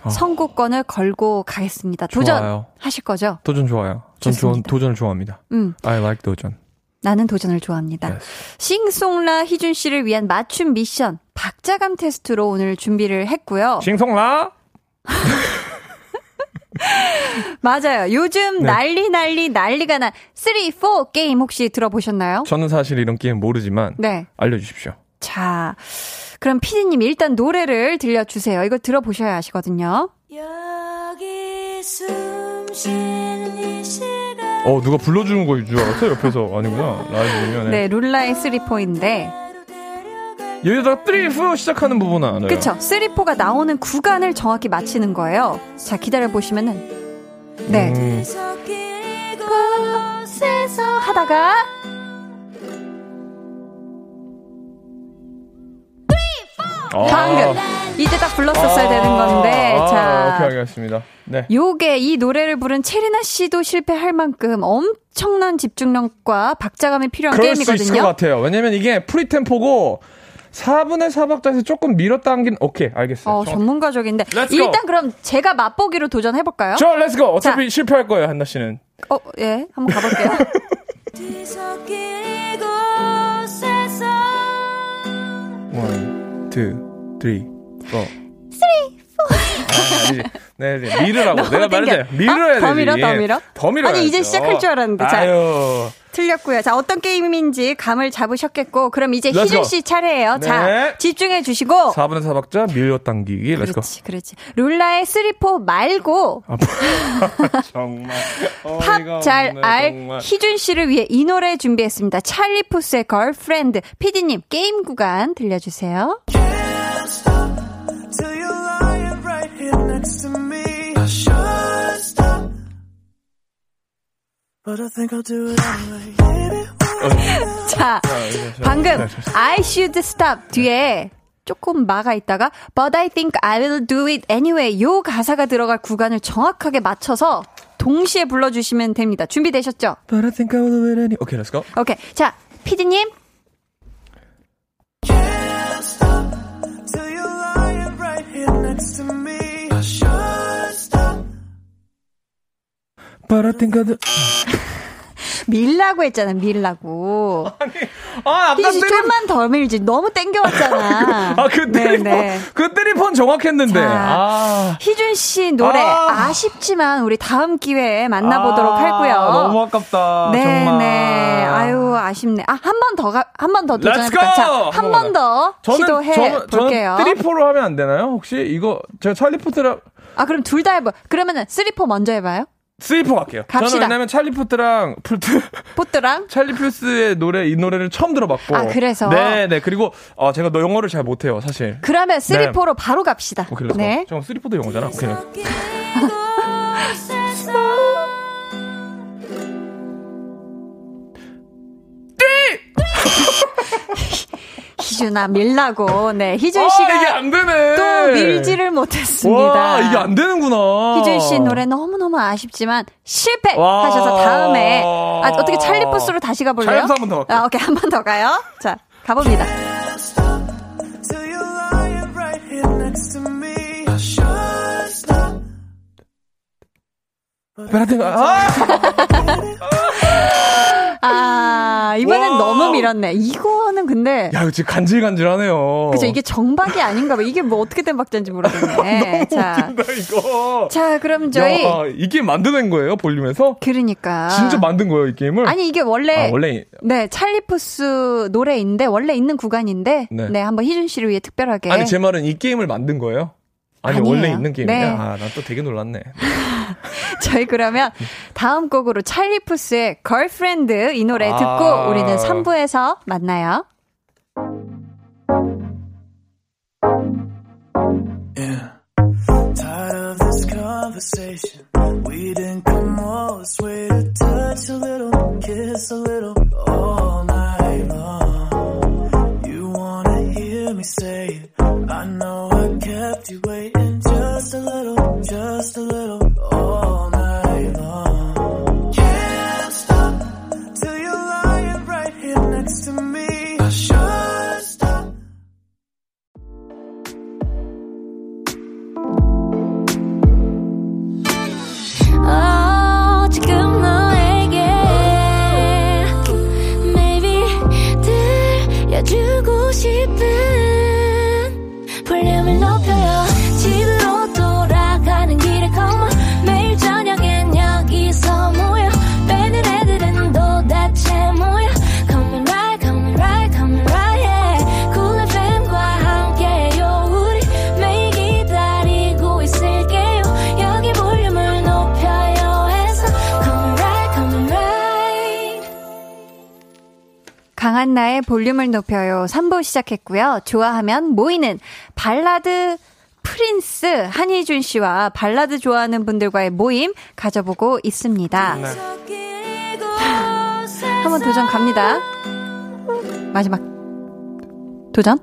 선곡권을 걸고 가겠습니다. 도전 어. 좋아요. 하실 거죠? 도전 좋아요. 전 좋습니다. 도, 도전을 좋아합니다. 음, I like 도전. 나는 도전을 좋아합니다. Yes. 싱송라 희준 씨를 위한 맞춤 미션 박자감 테스트로 오늘 준비를 했고요. 싱송라 맞아요. 요즘 네. 난리 난리 난리가 난 3, 4 게임 혹시 들어보셨나요? 저는 사실 이런 게임 모르지만 네. 알려주십시오. 자, 그럼 피디님 일단 노래를 들려주세요. 이거 들어보셔야 아시거든요. 여기 숨 쉬는 이 시간 어 누가 불러주는 거인 줄 알았어 옆에서 아니구나 라이브면 네, 룰라의 3, 4인데 여기다가 3, 4 시작하는 부분은 알아요. 그쵸. 3, 4가 나오는 구간을 정확히 맞히는 거예요. 자, 기다려보시면은. 네. 음, 곳에서 하다가. 아. 방금. 이때 딱 불렀었어야 되는 건데. 아, 자. 오케이 알겠습니다. 네. 요게 이 노래를 부른 채리나 씨도 실패할 만큼 엄청난 집중력과 박자감이 필요한 그럴 수 있을 것 게임이거든요. 같아요. 왜냐면 이게 free tempo고 4분의 4박자에서 조금 밀어당긴, 오케이, 알겠어요. 어, 전문가적인데. Let's go. 일단 그럼 제가 맛보기로 도전해 볼까요? 저, let's go! 어차피 자. 실패할 거예요, 한나 씨는. 어, 예. 한번 가 볼게요. 뒤섞인 이곳에서 one, two, three, four. three, four. 아, 아니지. 네, 네. 밀으라고. 너무 내가 말했잖아요. 밀어야 어? 더 밀어, 더 밀어? 더 밀어. 아니, 이제 시작할 줄 알았는데. 자. 아유. 틀렸고요. 자, 어떤 게임인지 감을 잡으셨겠고, 그럼 이제 희준. 씨 차례예요. 자, 네. 집중해 주시고. 4분의 4박자 밀어당기기. Let's go. 그렇지, 그렇지. 룰라의 three four 말고 아, 정말. 팝 잘 알. 희준 씨를 위해 이 노래 준비했습니다. 찰리 푸스의 Girlfriend. 피디님 게임 구간 들려주세요. 자, 방금 I should stop 뒤에 조금 마가 있다가 But I think I will do it anyway 요 가사가 들어갈 구간을 정확하게 맞춰서 동시에 불러주시면 됩니다. 준비되셨죠? But I think I will do it any. 오케이, let's go. 오케이. 자, 피디님 till you're lying right here next to me. But I think I do. 밀라고 했잖아, 밀라고. 아, 아까 희준 씨 three 좀만 더 밀지. 너무 땡겨왔잖아. 아, 그 three four는, 네네. 그 three four는 정확했는데. 자, 아. 희준 씨 노래 아. 아. 쉽지만 우리 다음 기회에 만나보도록 아, 하고요. 너무 아깝다. 네, 정말. 네. 아유, 아쉽네. 아, 한 번더 가, 한번더 Let's go! 도전해볼까요? 자, 한 한번 번더 시도해 저는, 볼게요. 저는 three four로 하면 안 되나요? 혹시 이거 제가 찰리 푸스랑 아, 그럼 둘 다 해봐. 그러면은 three four 먼저 해봐요. three four 갈게요. 갑시다. 저는 왜냐면 찰리 푸스랑 풀트 포트랑. 찰리 푸스의 노래 이 노래를 처음 들어봤고. 아, 그래서? 네, 네. 그리고 어, 제가 너 영어를 잘 못해요, 사실. 그러면 three four로 바로 갑시다. 오케이, let's go. 네. 저 three four도 영어잖아. 오케이. 희준아, 밀라고. 네. 희준 아, 씨가 이게 안 되네. 또 밀지를 못했습니다. 와, 이게 안 되는구나. 희준 씨 노래 너무 너무 아쉽지만 실패하셔서 와. 다음에 아, 어떻게 찰리 푸스로 다시 가볼래요? 찰리 푸스 한번 더 갈게요. 아, 오케이 한 번 더 가요. 자 가봅니다. Right 아 이번엔 와. 너무 밀었네. 이거는 근데 야, 이거 지금 간질간질하네요. 그죠 이게 정박이 아닌가 봐. 이게 뭐 어떻게 된 박자인지 모르겠네. 자, 나 이거. 자 그럼 저희 야, 이 게임 만드는 거예요, 볼륨에서? 그러니까 진짜 만든 거예요, 이 게임을? 아니 이게 원래 아, 원래 네 찰리 푸스 노래인데 원래 있는 구간인데 네. 네, 한번 희준 씨를 위해 특별하게 아니 제 말은 이 게임을 만든 거예요? 아니 아니에요. 원래 있는 게임이야. 네. 아, 난 또 되게 놀랐네. 저희 그러면 다음 곡으로 찰리 푸스의 Girlfriend 이 노래 아. 듣고 우리는 3부에서 만나요. Yeah. Tired of this conversation. We didn't come all this way to touch a little, kiss a little, all night long. You wanna hear me say it. I know just a little, 강한나의 볼륨을 높여요 3부 시작했고요. 좋아하면 모이는 발라드 프린스 한희준 씨와 발라드 좋아하는 분들과의 모임 가져보고 있습니다. 네. 한번 도전 갑니다. 마지막 도전.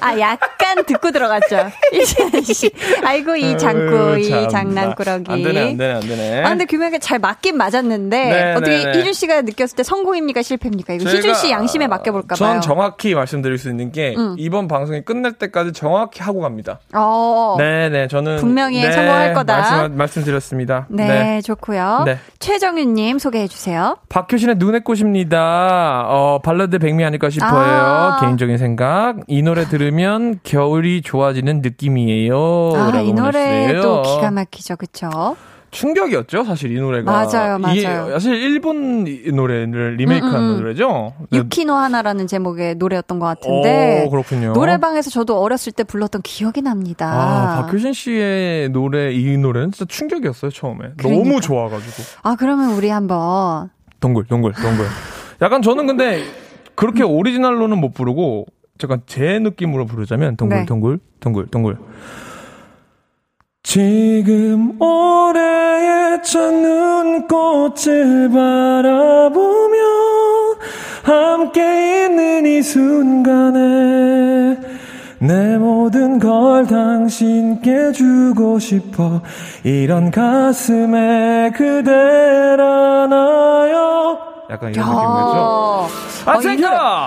아, 약간 듣고 들어갔죠. 이지현 씨. 아이고, 이 장구, 이. 장난꾸러기. 안 되네, 안 되네, 안 되네. 아, 근데 규명에 잘 맞긴 맞았는데, 네, 어떻게 네, 네. 희준 씨가 느꼈을 때 성공입니까, 실패입니까? 이거 희준 씨 양심에 맡겨볼까봐요. 전 정확히 말씀드릴 수 있는 게 음. 이번 방송이 끝날 때까지 정확히 하고 갑니다. 어. 네네 저는 분명히 네, 성공할 거다. 말씀, 말씀 드렸습니다. 네, 좋고요. 네. 최정윤님 소개해 주세요. 박효신의 눈의 꽃입니다. 어, 발라드 백미 아닐까 싶어요. 아. 개인적인 생각. 이 노래 들으면 겨울이 좋아지는 느낌이에요. 아, 라고 이 노래도. 기가 막히죠, 그쵸? 충격이었죠, 사실 이 노래가. 맞아요, 맞아요. 사실 일본 이 노래를 리메이크한 음, 음, 음. 노래죠. 유키노 하나라는 제목의 노래였던 것 같은데. 오, 그렇군요. 노래방에서 저도 어렸을 때 불렀던 기억이 납니다. 아, 박효신 씨의 노래, 이 노래는 진짜 충격이었어요, 처음에. 그러니까. 너무 좋아가지고. 아, 그러면 우리 한번 동글, 동글, 동글. 약간 저는 근데 그렇게 오리지널로는 못 부르고, 잠깐 제 느낌으로 부르자면, 동글, 네. 동글, 동글, 동글. 지금 올해의 첫 눈 꽃을 바라보며 함께 있는 이 순간에 내 모든 걸 당신께 주고 싶어 이런 가슴에 그댈 안아요 약간 이런 느낌이죠 아, 어,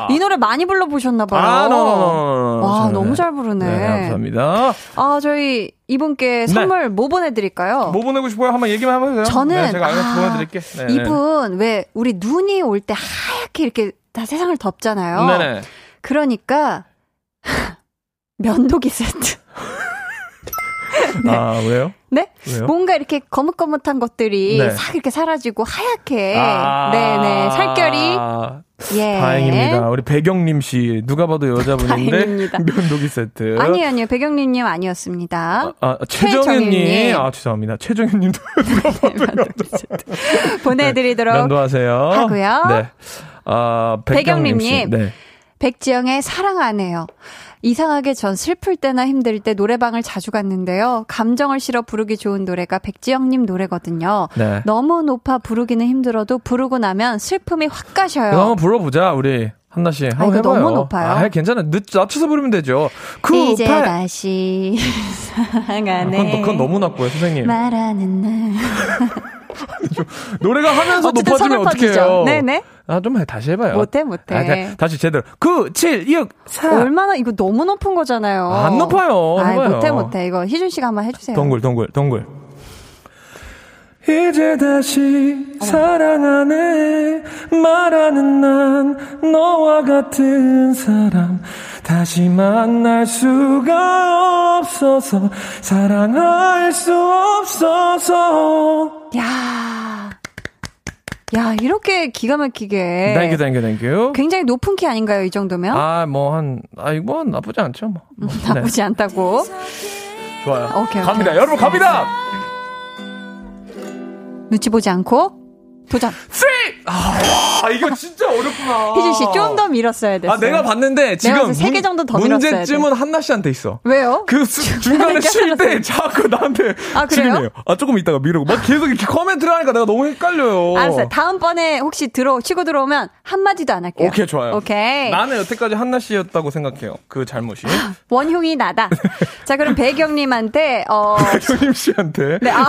이, 이 노래 많이 불러보셨나봐요. 아, no no no no. 와, 너무 잘 부르네. 네, 감사합니다. 아, 저희 이분께 네. 선물 뭐 보내드릴까요? 뭐 보내고 싶어요? 한번 얘기만 해보세요. 저는 네, 제가 알아서 아, 보내드릴게. 네, 네. 이분 왜 우리 눈이 올 때 하얗게 이렇게 다 세상을 덮잖아요. 네네. 그러니까 면도기 세트. 네. 아, 왜요? 네? 왜요? 뭔가 이렇게 거뭇거뭇한 것들이 네. 싹 이렇게 사라지고 하얗게. 아, 네네. 살결이. 예. 다행입니다. 우리 배경님 씨 누가 봐도 여자분인데. 면도기 세트. 아니요, 아니요. 배경님님 아니었습니다. 아, 아, 최정현님. 최정현님. 아, 죄송합니다. 최정현님도 누가 봐도 면도기 세트. 보내드리도록 면도하세요. 하고요. 네. 아, 백경님 씨. 백경님님. 네. 백지영의 사랑 안 해요. 이상하게 전 슬플 때나 힘들 때 노래방을 자주 갔는데요. 감정을 실어 부르기 좋은 노래가 백지영님 노래거든요. 네. 너무 높아 부르기는 힘들어도 부르고 나면 슬픔이 확 가셔요. 이거 한번 불러보자, 우리. 한나 씨. 한번 이거 해봐요. 너무 높아요. 아, 괜찮아. 늦, 낮춰서 부르면 되죠. 그, 이제 팔- 다시 사랑하네. 그건, 그건 너무 낮고요, 선생님. 말하는 날. 노래가 하면서 높아지면. 어떡해요. 네네. 아, 좀 해, 다시 해봐요. 못해, 못해. 아, 다, 다시 제대로. 9, 7, 6, 4. 얼마나 이거 너무 높은 거잖아요. 안 높아요. 해봐요. 못해 못해. 이거 희준 씨가 한번 해주세요. 동글, 동글, 동글. 이제 다시 사랑하네 말하는 난 너와 같은 사람 다시 만날 수가 없어서 사랑할 수 없어서 야, 야 이렇게 기가 막히게. thank you thank you thank you 굉장히 높은 키 아닌가요 이 정도면? 아 뭐 한 아 이거 뭐 나쁘지 않죠 뭐, 뭐. 네, 나쁘지 않다고. 좋아요 오케이, 갑니다 오케이. 여러분 갑니다 눈치 보지 않고 도전. 아 이거 진짜 어렵구나 희준 씨 좀 더 밀었어야 됐어요. 아 내가 봤는데 지금 봤을 때 세개 정도 더 문제점은 한나 씨한테 있어 왜요? 그 수- 중간에 쉴 때 자꾸 나한테 아, 그래요? 아 조금 이따가 미루고 막 계속 이렇게 코멘트를 하니까 내가 너무 헷갈려요. 알았어요. 다음번에 혹시 들어 치고 들어오면 한 마디도 안 할게요. 오케이 좋아요. 오케이. 나는 여태까지 한나 씨였다고 생각해요. 그 잘못이 원흉이 나다. 자 그럼 배경님한테 어. 배경님 씨한테. 네, 아,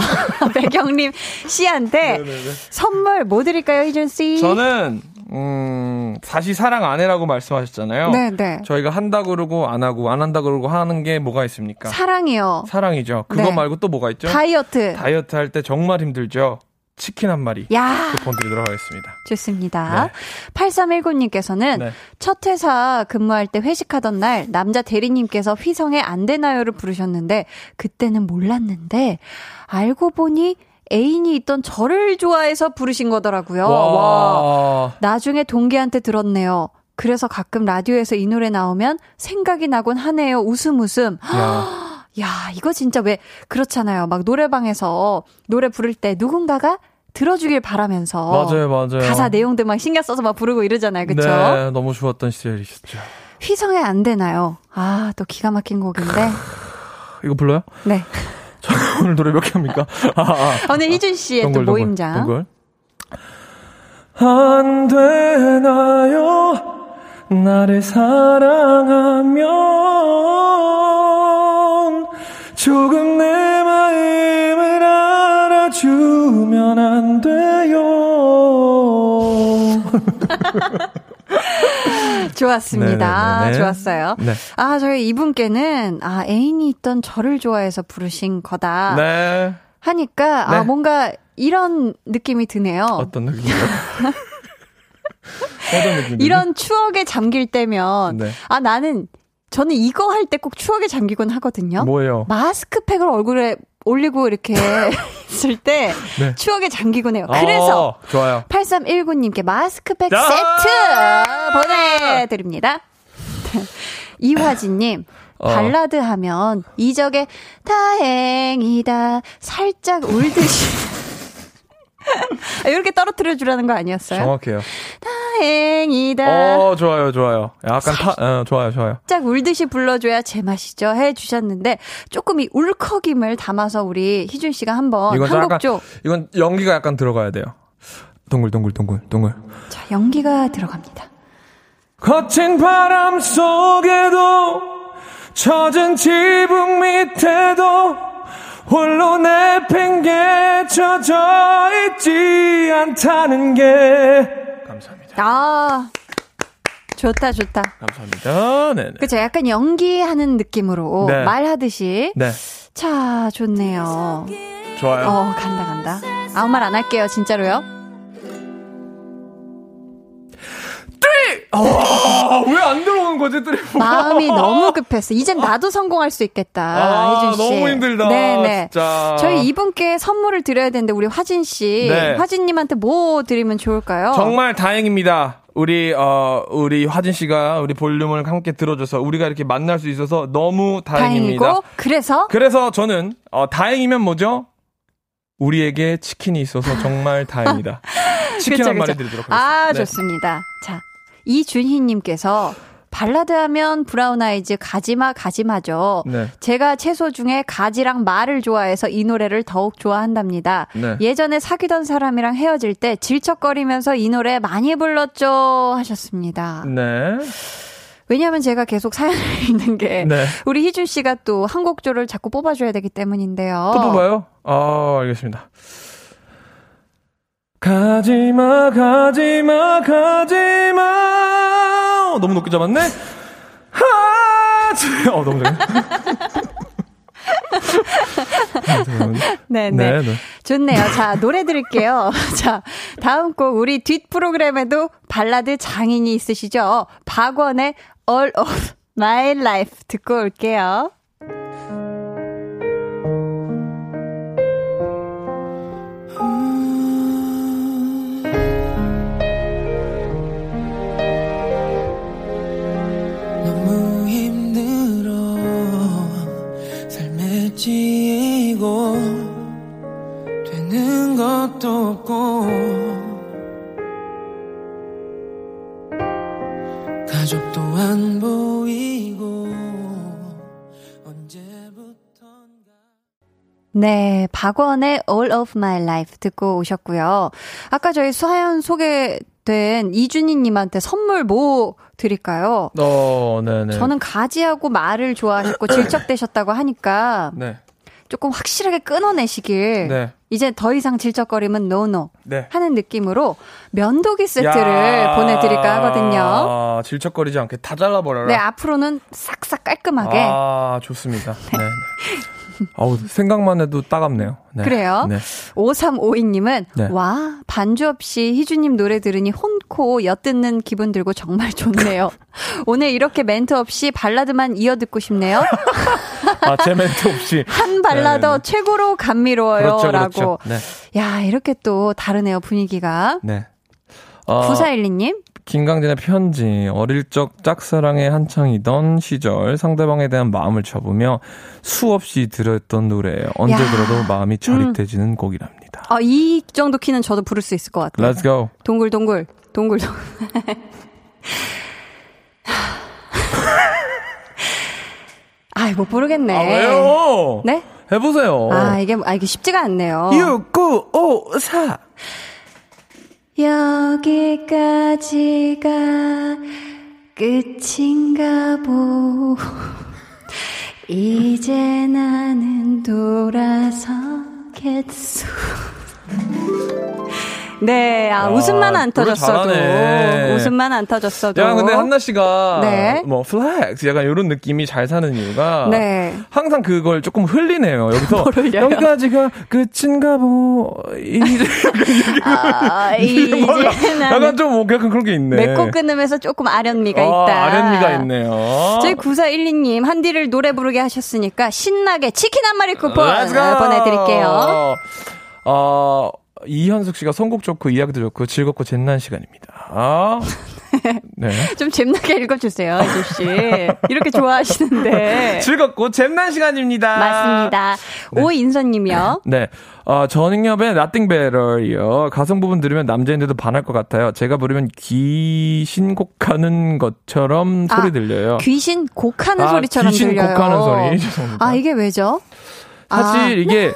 배경님 씨한테 선물 뭐 드릴까요, 희준 씨? 저는 음 다시 사랑 안 해라고 말씀하셨잖아요. 네, 네. 저희가 한다 그러고 안 하고 안 한다 그러고 하는 게 뭐가 있습니까? 사랑이요. 사랑이죠. 그거 네. 말고 또 뭐가 있죠? 다이어트. 다이어트 할 때 정말 힘들죠. 치킨 한 마리 야, 쿠폰 드리도록 하겠습니다. 좋습니다. 8319님께서는 네. 첫 회사 근무할 때 회식하던 날 남자 대리님께서 휘성의 안 되나요를 부르셨는데 그때는 몰랐는데 알고 보니 애인이 있던 저를 좋아해서 부르신 거더라고요. 와. 와. 나중에 동기한테 들었네요. 그래서 가끔 라디오에서 이 노래 나오면 생각이 나곤 하네요. 웃음 웃음. 야. 야, 이거 진짜 왜 그렇잖아요. 막 노래방에서 노래 부를 때 누군가가 들어주길 바라면서 맞아요, 맞아요. 가사 내용들 막 신경 써서 막 부르고 이러잖아요. 그쵸? 네, 너무 좋았던 시절이셨죠. 휘성에 안 되나요? 아, 또 기가 막힌 곡인데. 이거 불러요? 네. 저 오늘 노래 몇 개 합니까? 아, 아. 오늘 희준 씨의 또 동글, 동글, 모임장. 동글. 안 되나요? 나를 사랑하면 조금 내 마음을 알아주면 안 돼요. 좋았습니다. 네네네네. 좋았어요. 네. 아, 저희 이분께는, 아, 애인이 있던 저를 좋아해서 부르신 거다. 네. 하니까, 네. 아, 뭔가 이런 느낌이 드네요. 어떤 느낌이요? 어떤 느낌? 이런 추억에 잠길 때면, 네. 아, 나는, 저는 이거 할 때 꼭 추억에 잠기곤 하거든요. 뭐예요? 마스크팩을 얼굴에 올리고 이렇게 있을 때 네. 추억에 잠기곤 해요. 그래서 어, 좋아요. 8319님께 마스크팩 야! 세트 보내드립니다. 이화진님, 어. 발라드 하면 이적의 다행이다 살짝 울듯이 아, 이렇게 떨어뜨려 주라는 거 아니었어요? 정확해요. 다행이다 어, 좋아요, 좋아요. 약간 타, 어, 좋아요, 좋아요. 살짝 울듯이 불러줘야 제맛이죠 해 주셨는데 조금 이 울컥임을 담아서 우리 희준 씨가 한번 이건 한 약간, 곡 좀. 이건 연기가 약간 들어가야 돼요. 동글, 동글, 동글, 동글. 자 연기가 들어갑니다. 거친 바람 속에도 젖은 지붕 밑에도 홀로 내팽개쳐져 있지 않다는 게 감사합니다. 아 좋다 좋다. 감사합니다. 네네. 그쵸 약간 연기하는 느낌으로 네. 말하듯이 네, 자 좋네요. 좋아요. 어 간다 간다. 아무 말 안 할게요 진짜로요. 아, 왜안 들어오는 거지, 뚜리? 마음이 너무 급했어. 이젠 나도 성공할 수 있겠다. 아, 혜준 씨. 너무 힘들다. 네네. 진짜. 저희 이분께 선물을 드려야 되는데 우리 화진 씨, 네. 화진님한테 뭐 드리면 좋을까요? 정말 다행입니다. 우리 어 우리 화진 씨가 우리 볼륨을 함께 들어줘서 우리가 이렇게 만날 수 있어서 너무 다행입니다. 다행이고 그래서 그래서 저는 어 다행이면 뭐죠? 우리에게 치킨이 있어서 정말 다행이다. 치킨 그쵸, 한 마리. 드리도록 하겠습니다. 아 네. 좋습니다. 자 이준희님께서 발라드 하면 브라운 아이즈 가지마 가지마죠. 네. 제가 채소 중에 가지랑 마를 좋아해서 이 노래를 더욱 좋아한답니다. 네. 예전에 사귀던 사람이랑 헤어질 때 질척거리면서 이 노래 많이 불렀죠 하셨습니다. 네. 왜냐하면 제가 계속 사연을 읽는 게 네. 우리 희준 씨가 또 한 곡조를 자꾸 뽑아줘야 되기 때문인데요. 또 뽑아요? 아, 알겠습니다. 가지마, 가지마, 가지마. 어, 너무 높게 잡았네? 하지. 어, 너무 잘해. 네, 네. 네, 네. 좋네요. 자, 노래 들을게요. 자, 다음 곡 우리 뒷 프로그램에도 발라드 장인이 있으시죠? 박원의 All of My Life 듣고 올게요. 것도 없고 가족도 안 보이고 언제부턴가 네, 박원의 All of My Life 듣고 오셨고요. 아까 저희 사연 소개 된 이준희님한테 선물 뭐 드릴까요? 어, 네네. 저는 가지하고 말을 좋아하셨고 질척대셨다고 하니까 네. 조금 확실하게 끊어내시길 네. 이제 더 이상 질척거림은 노노 네. 하는 느낌으로 면도기 세트를 야. 보내드릴까 하거든요. 아, 질척거리지 않게 다 잘라버려라. 네, 앞으로는 싹싹 깔끔하게. 아, 좋습니다. 네. 네. 아우, 생각만 해도 따갑네요. 네. 그래요? 네. 5352님은 네. 와 반주 없이 희주님 노래 들으니 혼코 엿듣는 기분 들고 정말 좋네요. 오늘 이렇게 멘트 없이 발라드만 이어 듣고 싶네요. 아, 제 멘트 없이. 한 발라더 네, 네. 최고로 감미로워요라고. 그렇죠, 그렇죠. 네. 야 이렇게 또 다르네요 분위기가. 네. 어, 9412님 김강진의 편지. 어릴 적 짝사랑에 한창이던 시절 상대방에 대한 마음을 접으며 수없이 들었던 노래예요. 언제 야. 음. 들어도 마음이 저릿해지는 곡이랍니다. 아, 이 정도 키는 저도 부를 수 있을 것 같아요. Let's go. 동글 동글, 동글 동글. 아이, 못 부르겠네. 아, 왜요? 네? 해보세요. 아, 이게, 아, 이게 쉽지가 않네요. 끝인가 보. 이제 나는 돌아서겠소. 네, 아, 야, 웃음만 안 터졌어도. 잘하네. 웃음만 안 터졌어도. 야, 근데 한나 씨가 네. 뭐 flex 약간 이런 느낌이 잘 사는 이유가 네. 항상 그걸 조금 흘리네요. 여기서? 여기까지가 끝인가 보. 이제 아, 이제 뭔가 나는 약간 좀뭐 약간 그런 게 있네. 맺고 끊으면서 조금 아련미가 아, 있다. 아련미가 있네요. 저희 9412님, 한디를 노래 부르게 하셨으니까 신나게 치킨 한 마리 쿠폰! 보내드릴게요. 어, 이현숙 씨가 선곡 좋고 이야기도 좋고 즐겁고 재난 시간입니다. 아, 네. 좀 잼나게 읽어주세요, 이조 씨. 이렇게 좋아하시는데. 즐겁고 재난 시간입니다. 맞습니다. 오인선님이요. 네. 어, 전익엽의 Nothing Better이요. 가성 부분 들으면 남자인데도 반할 것 같아요. 제가 부르면 귀신 곡하는 것처럼 소리 아, 들려요. 귀신 곡하는 아, 소리처럼 귀신 들려요. 곡하는 소리. 죄송합니다. 아, 이게 왜죠? 사실 아, 이게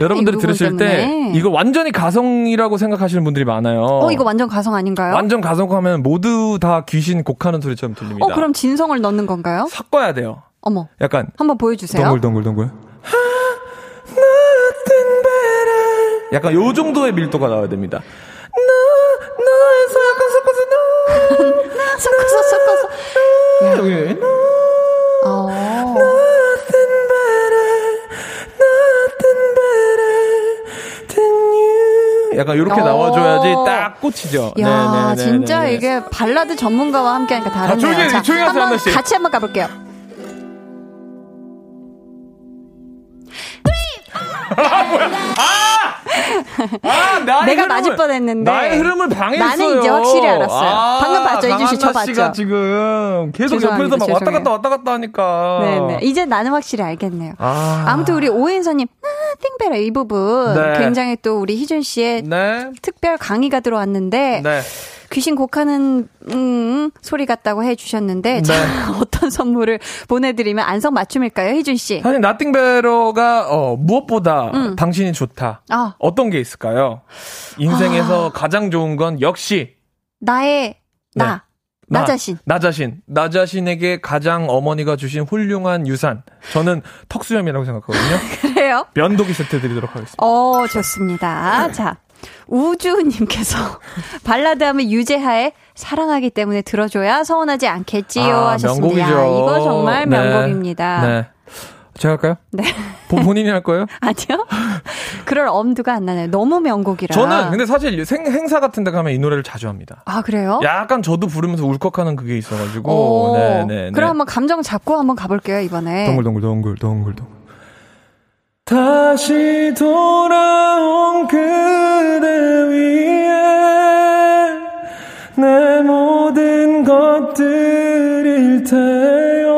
여러분들이 들으실 때 때문에. 이거 완전히 가성이라고 생각하시는 분들이 많아요. 어, 이거 완전 가성 아닌가요? 완전 가성하면 모두 다 귀신 곡하는 소리처럼 들립니다. 어, 그럼 진성을 넣는 건가요? 섞어야 돼요. 어머, 약간 한번 보여주세요. 동글 동글 동글. 약간 요 정도의 밀도가 나와야 됩니다. 너, 너에서 약간 섞어서 너. 섞어서, 섞어서. 여기. 약간 이렇게 어. 나와줘야지 딱 꽂히죠. 야, 네네네네네. 진짜 이게 발라드 전문가와 함께 하니까 다르네요. 조용히 해, 조용히 하세요, 한번 한나 씨. 같이 한번 가볼게요. 아, 나의 내가 흐름을- 맞을 뻔했는데. 나의 흐름을 방해했어요. 나는 이제 확실히 알았어요. 아, 방금 봤죠, 이준 씨, 저 봤죠? 지금 계속 죄송합니다, 옆에서 막 왔다. 갔다 왔다 갔다 하니까. 네네. 이제 나는 확실히 알겠네요. 아. 아무튼 우리 오인서님, 아, 띵베라 이 부분 네. 굉장히 또 우리 희준 씨의 네. 특별 강의가 들어왔는데 네. 귀신 곡하는 음, 소리 같다고 해주셨는데 자, 네. 어떤 선물을 보내드리면 안성 맞춤일까요, 희준 씨? 사실 나띵베러가 어, 무엇보다 음. 당신이 좋다. 아, 어떤 게 있을까요? 인생에서 가장 좋은 건 역시 나의 나, 네. 나, 자신. 나 자신. 나 자신에게 가장 어머니가 주신 훌륭한 유산. 저는 턱수염이라고 생각하거든요. 그래요? 면도기 세트 드리도록 하겠습니다. 어, 좋습니다. 자, 우주님께서 발라드 하면 유재하의 사랑하기 때문에 들어줘야 서운하지 않겠지요 아, 하셨습니다. 명곡이죠. 야, 이거 정말 네. 명곡입니다. 네. 제가 할까요? 네. 본- 본인이 할 거예요? 아니요? 그럴 엄두가 안 나네요. 너무 명곡이라. 저는 근데 사실 생, 행사 같은 데 가면 이 노래를 자주 합니다. 아, 그래요? 약간 저도 부르면서 울컥하는 그게 있어가지고. 오, 네 네. 그럼 한번 감정 잡고 한번 가볼게요, 이번에. 동글동글 동글 동글 동글 다시 돌아온 그대 위에 내 모든 것들일 테요.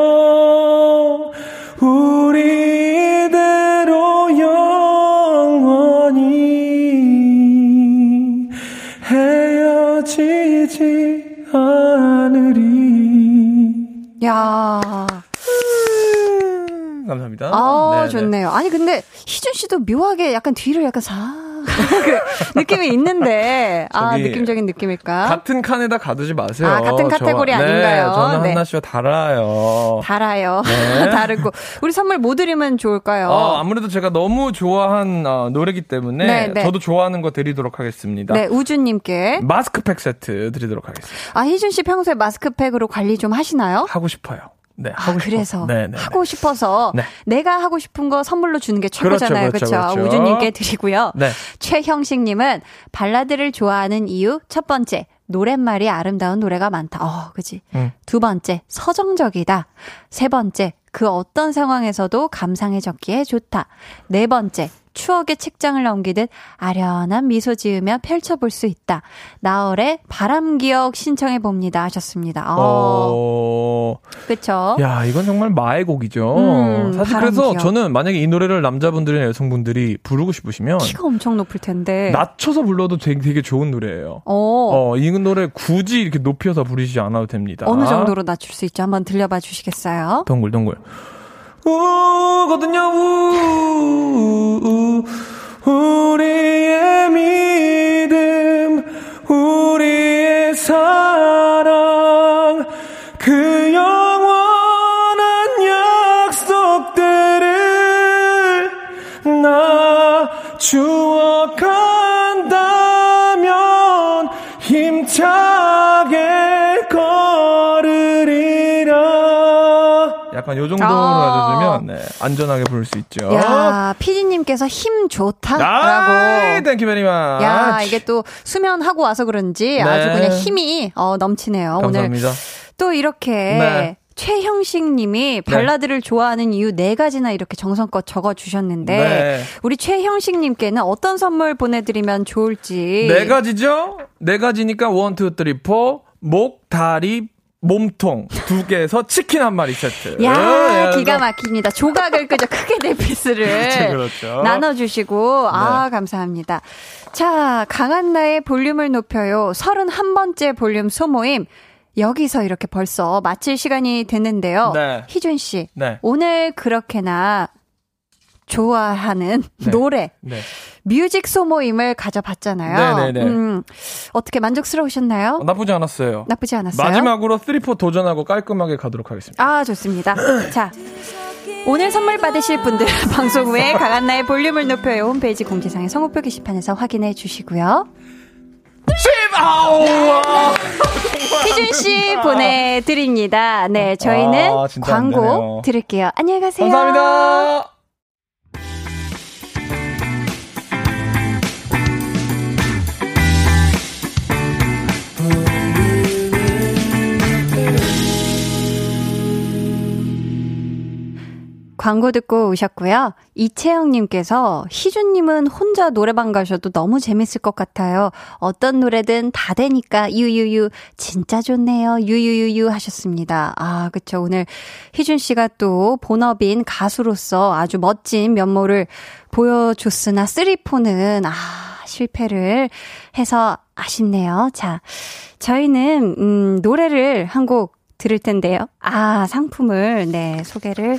우리 이대로 영원히 헤어지지 않으리. 야. 감사합니다. 아, 네네. 좋네요. 아니, 근데, 희준 씨도 묘하게 약간 뒤를 약간 사, 그 느낌이 있는데, 아, 느낌적인 느낌일까? 같은 칸에다 가두지 마세요. 아, 같은 카테고리 저와- 아닌가요? 네, 저는 네. 한나 씨와 달라요. 달아요. 네. 다르고. 우리 선물 뭐 드리면 좋을까요? 어, 아무래도 제가 너무 좋아한 어, 노래기 때문에 네, 네. 저도 좋아하는 거 드리도록 하겠습니다. 네, 우주님께. 마스크팩 세트 드리도록 하겠습니다. 아, 희준 씨 평소에 마스크팩으로 관리 좀 하시나요? 하고 싶어요. 네, 아, 하고 싶어요. 그래서 네, 네, 하고 싶어서 네. 내가 하고 싶은 거 선물로 주는 게 최고잖아요. 그렇죠, 그렇죠? 그렇죠, 그렇죠. 우주님께 드리고요. 네. 최형식님은 발라드를 좋아하는 이유 첫 번째 노랫말이 아름다운 노래가 많다. 어, 그지. 음. 두 번째 서정적이다. 세 번째 그 어떤 상황에서도 감상해 적기에 좋다. 네 번째 추억의 책장을 넘기듯 아련한 미소 지으며 펼쳐볼 수 있다. 나얼의 바람기억 신청해 봅니다 하셨습니다. 어, 어, 그쵸? 야, 이건 정말 마의 곡이죠. 음, 사실 그래서 기억. 저는 만약에 이 노래를 남자분들이나 여성분들이 부르고 싶으시면 키가 엄청 높을 텐데. 낮춰서 불러도 되게, 되게 좋은 노래예요. 어, 어, 이 노래 굳이 이렇게 높여서 부르시지 않아도 됩니다. 어느 정도로 낮출 수 있죠? 한번 들려봐 주시겠어요? 동글동글. 우거든요, 우, 우, 우리의 믿음, 우리의 사랑, 그 영원한 약속들을 나 추억 약간 요 정도로 아. 해주면 네, 안전하게 부를 수 있죠. 야, 피디님께서 힘 좋다라고. 아, thank you very much. 야, 이게 또 수면하고 와서 그런지 아주 네. 그냥 힘이 어, 넘치네요. 오늘 감사합니다. 또 이렇게 네. 최형식 님이 발라드를 좋아하는 이유 네 가지나 이렇게 정성껏 적어 주셨는데 네. 우리 최형식 님께는 어떤 선물 보내 드리면 좋을지. 네 가지죠? 네 가지니까 one, two, three, four. 목, 다리, 몸통 두 개에서 치킨 한 마리 세트. 야, 네, 기가 막힙니다. 조각을 그저 크게 네 piece를 그렇죠, 그렇죠. 나눠주시고, 아, 네. 감사합니다. 자, 강한나의 볼륨을 높여요. 31번째 볼륨 소모임. 여기서 이렇게 벌써 마칠 시간이 됐는데요. 네. 희준 씨, 네. 오늘 그렇게나 좋아하는 네. 노래, 네. 뮤직 소모임을 가져봤잖아요. 네네네. 음, 어떻게 만족스러우셨나요? 어, 나쁘지 않았어요. 나쁘지 않았어요? 마지막으로 3, 4 도전하고 깔끔하게 가도록 하겠습니다. 아, 좋습니다. 자, 오늘 선물 받으실 분들 방송 후에 강한나의 볼륨을 높여요 홈페이지 공지상의 성우표 게시판에서 확인해 주시고요. 희준 씨 보내드립니다. 네, 저희는 아, 광고. 들을게요. 안녕히 가세요. 감사합니다. 광고 듣고 오셨고요. 이채영님께서 희준님은 혼자 노래방 가셔도 너무 재밌을 것 같아요. 어떤 노래든 다 되니까 유유유 진짜 좋네요. 유유유유 하셨습니다. 아 그쵸 오늘 희준 씨가 또 본업인 가수로서 아주 멋진 면모를 보여줬으나 쓰리포는 아 실패를 해서 아쉽네요. 자 저희는 음, 노래를 한곡 들을 텐데요. 아 상품을 네 소개를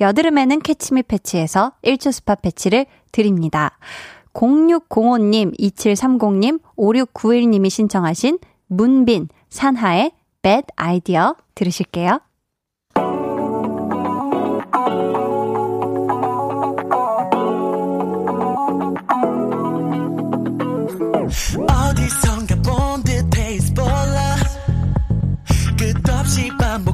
여드름에는 캐치미 패치에서 1초 스파 패치를 드립니다. 0605님, 2730님, 5691님이 신청하신 문빈, 산하의 Bad Idea 들으실게요. 어디선가 본 듯해 스포라 끝없이 반복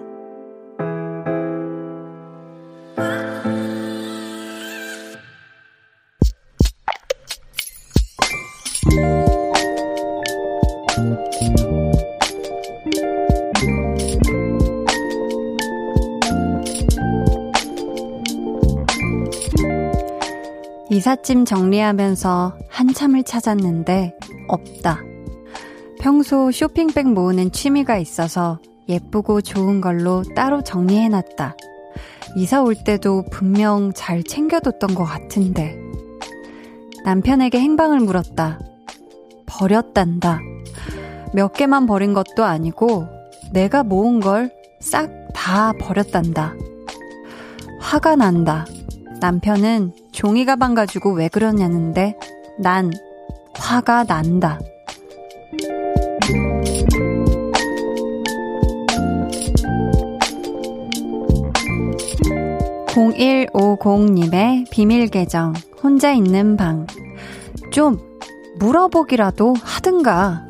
이삿짐 정리하면서 한참을 찾았는데 없다. 평소 쇼핑백 모으는 취미가 있어서 예쁘고 좋은 걸로 따로 정리해놨다. 이사 올 때도 분명 잘 챙겨뒀던 것 같은데. 남편에게 행방을 물었다. 버렸단다. 몇 개만 버린 것도 아니고 내가 모은 걸 싹 다 버렸단다. 화가 난다. 남편은 종이 가방 가지고 왜 그러냐는데 난 화가 난다. (0150님의) 비밀 계정 혼자 있는 방 좀 물어보기라도 하든가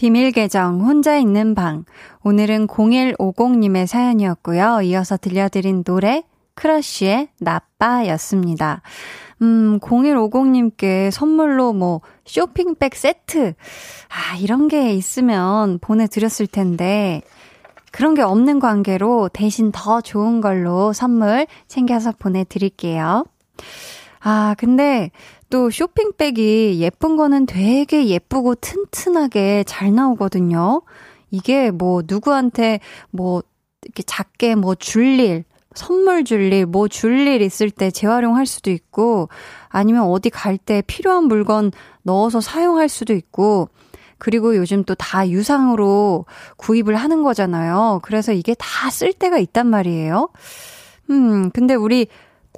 비밀 계정 혼자 있는 방. 오늘은 0150님의 사연이었고요. 이어서 들려드린 노래 크러쉬의 나빠였습니다. 음, 0150님께 선물로 뭐 쇼핑백 세트 아, 이런 게 있으면 보내 드렸을 텐데 그런 게 없는 관계로 대신 더 좋은 걸로 선물 챙겨서 보내드릴게요. 아, 근데 또 쇼핑백이 예쁜 거는 되게 예쁘고 튼튼하게 잘 나오거든요. 이게 뭐 누구한테 뭐 이렇게 작게 뭐 줄 일, 선물 줄 일, 뭐 줄일 있을 때 재활용할 수도 있고 아니면 어디 갈 때 필요한 물건 넣어서 사용할 수도 있고 그리고 요즘 또 다 유상으로 구입을 하는 거잖아요. 그래서 이게 다 쓸 때가 있단 말이에요. 음, 근데 우리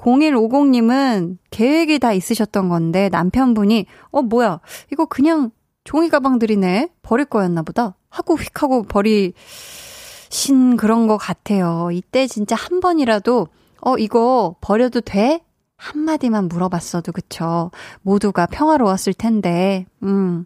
0150님은 계획이 다 있으셨던 건데 남편분이 어, 뭐야. 이거 그냥 종이 가방들이네. 버릴 거였나 보다. 하고 휙 하고 버리신 그런 것 같아요. 이때 진짜 한 번이라도 어, 이거 버려도 돼? 한마디만 물어봤어도 그쵸. 모두가 평화로웠을 텐데. 음.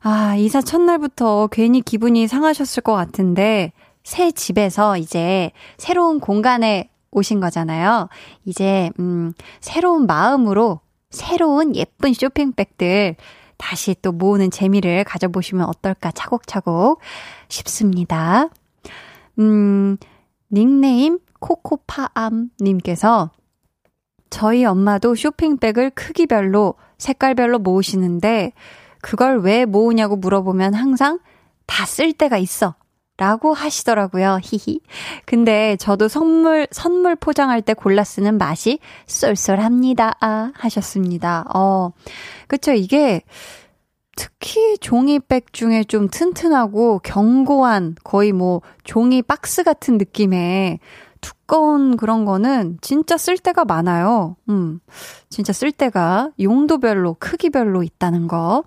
아, 이사 첫날부터 괜히 기분이 상하셨을 것 같은데, 새 집에서 이제 새로운 공간에 오신 거잖아요. 이제, 음, 새로운 마음으로 새로운 예쁜 쇼핑백들 다시 또 모으는 재미를 가져보시면 어떨까 차곡차곡 싶습니다. 음, 닉네임 코코파암님께서 저희 엄마도 쇼핑백을 크기별로, 색깔별로 모으시는데, 그걸 왜 모으냐고 물어보면 항상 다 쓸 때가 있어. 라고 하시더라고요. 히히. 근데 저도 선물, 선물 포장할 때 골라 쓰는 맛이 쏠쏠합니다. 아, 하셨습니다. 어, 그쵸. 이게 특히 종이백 중에 좀 튼튼하고 견고한 거의 뭐 종이 박스 같은 느낌의 두꺼운 그런 거는 진짜 쓸 때가 많아요. 음, 진짜 쓸 때가 용도별로, 크기별로 있다는 거.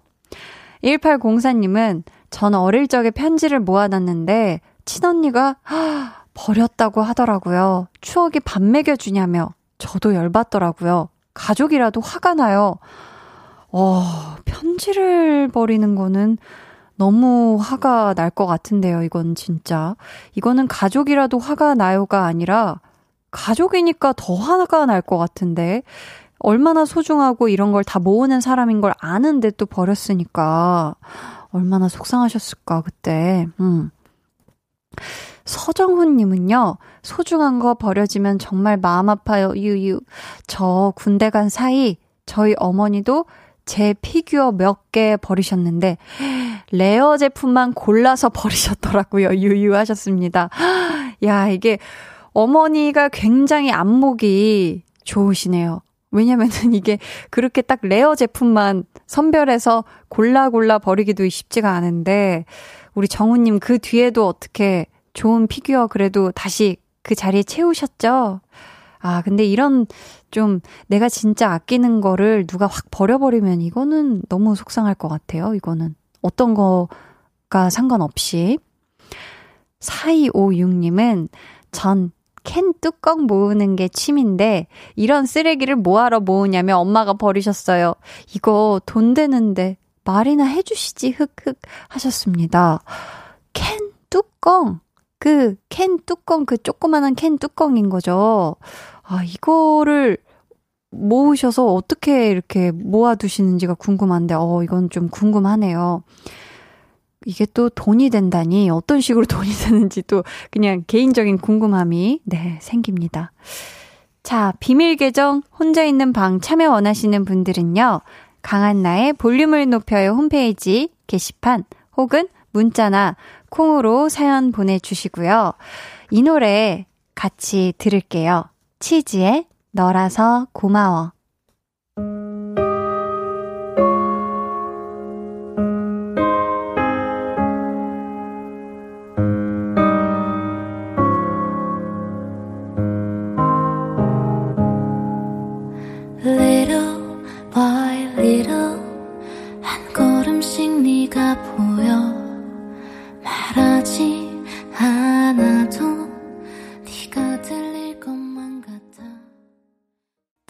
1804님은 전 어릴 적에 편지를 모아놨는데 친언니가 버렸다고 하더라고요. 추억이 밥 먹여주냐며 저도 열받더라고요. 가족이라도 화가 나요. 어, 편지를 버리는 거는 너무 화가 날 것 같은데요, 이건 진짜. 이거는 가족이라도 화가 나요가 아니라 가족이니까 더 화가 날 것 같은데. 얼마나 소중하고 이런 걸 다 모으는 사람인 걸 아는데 또 버렸으니까 얼마나 속상하셨을까 그때. 음. 서정훈님은요, 소중한 거 버려지면 정말 마음 아파요, 유유. 저 군대 간 사이, 저희 어머니도 제 피규어 몇 개 버리셨는데, rare 제품만 골라서 버리셨더라고요, 유유 하셨습니다. 야, 이게 어머니가 굉장히 안목이 좋으시네요. 왜냐면은 이게 그렇게 딱 rare 제품만 선별해서 골라 골라 버리기도 쉽지가 않은데, 우리 정우님 그 뒤에도 어떻게 좋은 피규어 그래도 다시 그 자리에 채우셨죠? 아, 근데 이런 좀 내가 진짜 아끼는 거를 누가 확 버려버리면 이거는 너무 속상할 것 같아요, 이거는. 어떤 거가 상관없이. 4256님은 전 캔 뚜껑 모으는 게 취미인데 이런 쓰레기를 뭐하러 모으냐며 엄마가 버리셨어요. 이거 돈 되는데 말이나 해주시지 흑흑 하셨습니다. 캔 뚜껑 그 캔 뚜껑 그 조그만한 캔 뚜껑인 거죠. 아 이거를 모으셔서 어떻게 이렇게 모아두시는지가 궁금한데 어 이건 좀 궁금하네요. 이게 또 돈이 된다니 어떤 식으로 돈이 되는지 또 그냥 개인적인 궁금함이 네 생깁니다. 자, 비밀 계정 혼자 있는 방 참여 원하시는 분들은요. 강한나의 볼륨을 높여요 홈페이지 게시판 혹은 문자나 콩으로 사연 보내 주시고요. 이 노래 같이 들을게요. 치즈의 너라서 고마워.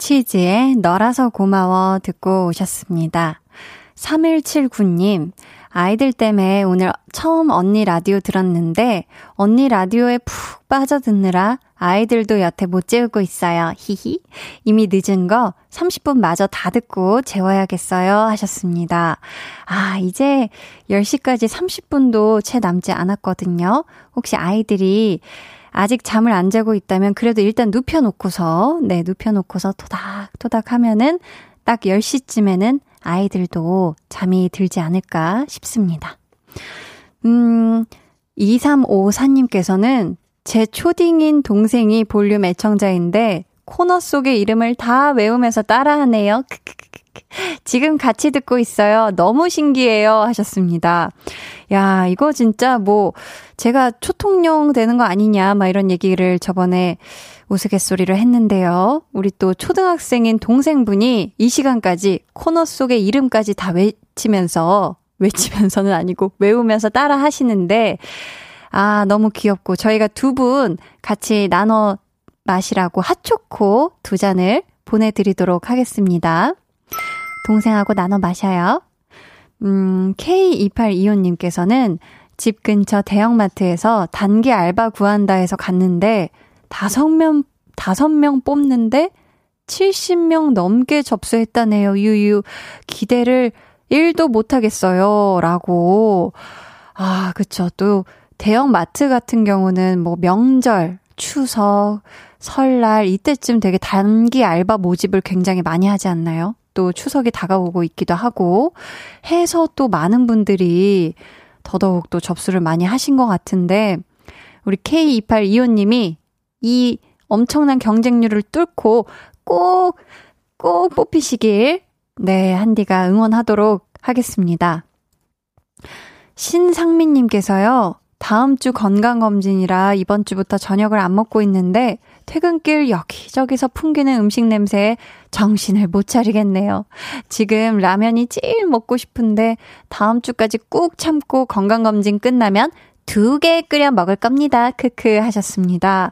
치즈의 너라서 고마워 듣고 오셨습니다. 3179님, 아이들 때문에 오늘 처음 언니 라디오 들었는데, 언니 라디오에 푹 빠져듣느라 아이들도 여태 못 재우고 있어요. 히히. 이미 늦은 거 30분 마저 다 듣고 재워야겠어요. 하셨습니다. 아, 이제 10시까지 30분도 채 남지 않았거든요. 혹시 아이들이 아직 잠을 안 자고 있다면 그래도 일단 눕혀놓고서, 네, 눕혀놓고서 토닥토닥 하면은 딱 10시쯤에는 아이들도 잠이 들지 않을까 싶습니다. 음, 2354님께서는 제 초딩인 동생이 볼륨 애청자인데 코너 속의 이름을 다 외우면서 따라하네요. 크크크크. 지금 같이 듣고 있어요. 너무 신기해요. 하셨습니다. 야, 이거 진짜 뭐, 제가 초통령 되는 거 아니냐, 막 이런 얘기를 저번에 우스갯소리를 했는데요. 우리 또 초등학생인 동생분이 이 시간까지 코너 속의 이름까지 다 외치면서, 외치면서는 아니고 외우면서 따라 하시는데, 아, 너무 귀엽고, 저희가 두 분 같이 나눠 마시라고 핫초코 두 잔을 보내드리도록 하겠습니다. 동생하고 나눠 마셔요. 음, K2825님께서는 집 근처 대형마트에서 단기 알바 구한다 해서 갔는데, 다섯 명, 다섯 명 뽑는데 70명 넘게 접수했다네요. 유유. 기대를 1도 못하겠어요. 라고. 아, 그쵸. 또, 대형 마트 같은 경우는 뭐 명절, 추석, 설날, 이때쯤 되게 단기 알바 모집을 굉장히 많이 하지 않나요? 또 추석이 다가오고 있기도 하고 해서 또 많은 분들이 더더욱 또 접수를 많이 하신 것 같은데, 우리 K2825님이 이 엄청난 경쟁률을 뚫고 꼭, 꼭 뽑히시길, 네, 한디가 응원하도록 하겠습니다. 신상민님께서요, 다음 주 건강검진이라 이번 주부터 저녁을 안 먹고 있는데, 퇴근길 여기저기서 풍기는 음식 냄새에 정신을 못 차리겠네요. 지금 라면이 제일 먹고 싶은데, 다음 주까지 꾹 참고 건강검진 끝나면 두 개 끓여 먹을 겁니다. 크크 하셨습니다.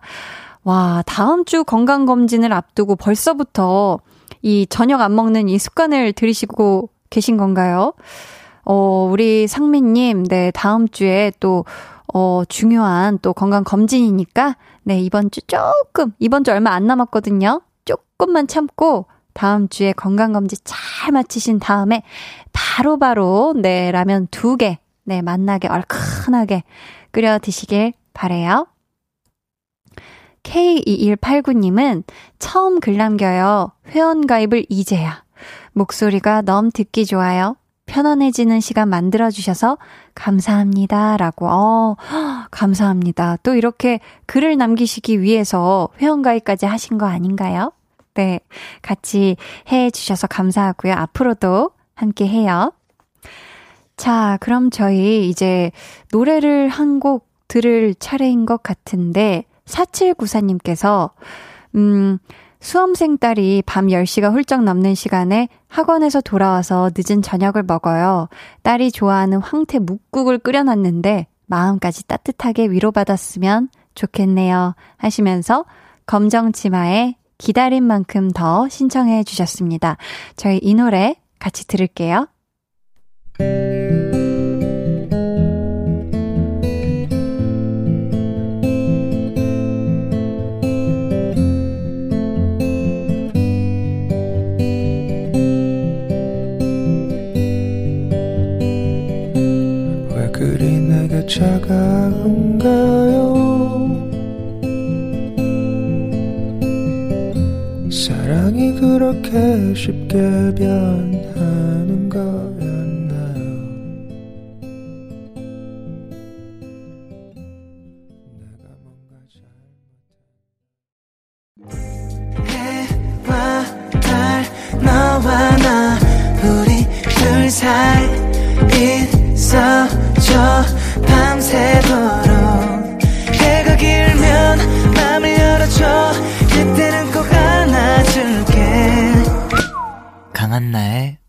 와, 다음 주 건강검진을 앞두고 벌써부터 이 저녁 안 먹는 이 습관을 들이시고 계신 건가요? 어, 우리 상민님, 네, 다음 주에 또, 어, 중요한 또 건강 검진이니까, 네, 이번 주 조금, 이번 주 얼마 안 남았거든요. 조금만 참고, 다음 주에 건강검진 잘 마치신 다음에, 바로바로, 바로, 네, 라면 두 개, 네, 맛나게 얼큰하게 끓여 드시길 바래요. K2189님은 처음 글 남겨요. 회원가입을 이제야. 목소리가 너무 듣기 좋아요. 편안해지는 시간 만들어주셔서 감사합니다. 라고, 어, 감사합니다. 또 이렇게 글을 남기시기 위해서 회원가입까지 하신 거 아닌가요? 네. 같이 해 주셔서 감사하고요. 앞으로도 함께 해요. 자, 그럼 저희 이제 노래를 한 곡 들을 차례인 것 같은데, 4794님께서, 음, 수험생 딸이 밤 10시가 훌쩍 넘는 시간에 학원에서 돌아와서 늦은 저녁을 먹어요. 딸이 좋아하는 황태 묵국을 끓여놨는데 마음까지 따뜻하게 위로받았으면 좋겠네요. 하시면서 검정 치마에 기다린 만큼 더 신청해 주셨습니다. 저희 이 노래 같이 들을게요. 차가운가요? 사랑이 그렇게 쉽게 변하는 거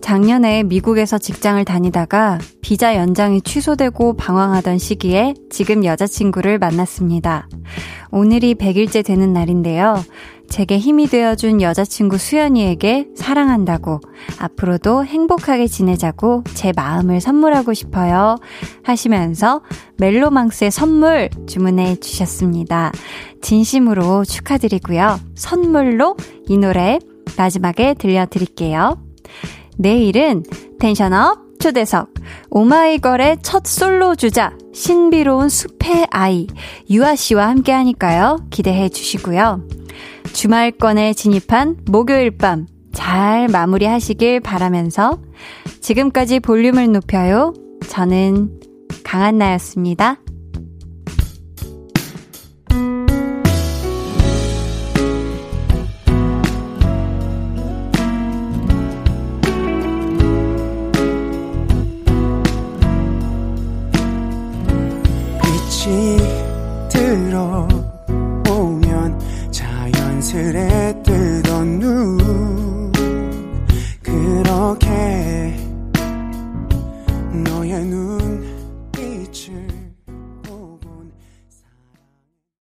작년에 미국에서 직장을 다니다가 비자 연장이 취소되고 방황하던 시기에 지금 여자친구를 만났습니다. 오늘이 100일째 되는 날인데요. 제게 힘이 되어준 여자친구 수연이에게 사랑한다고 앞으로도 행복하게 지내자고 제 마음을 선물하고 싶어요. 하시면서 멜로망스의 선물 주문해 주셨습니다. 진심으로 축하드리고요. 선물로 이 노래 마지막에 들려드릴게요. 내일은 텐션업 초대석 오마이걸의 첫 솔로 주자 신비로운 숲의 아이 유아 씨와 함께 하니까요. 기대해 주시고요. 주말권에 진입한 목요일 밤 잘 마무리하시길 바라면서 지금까지 볼륨을 높여요. 저는 강한나였습니다.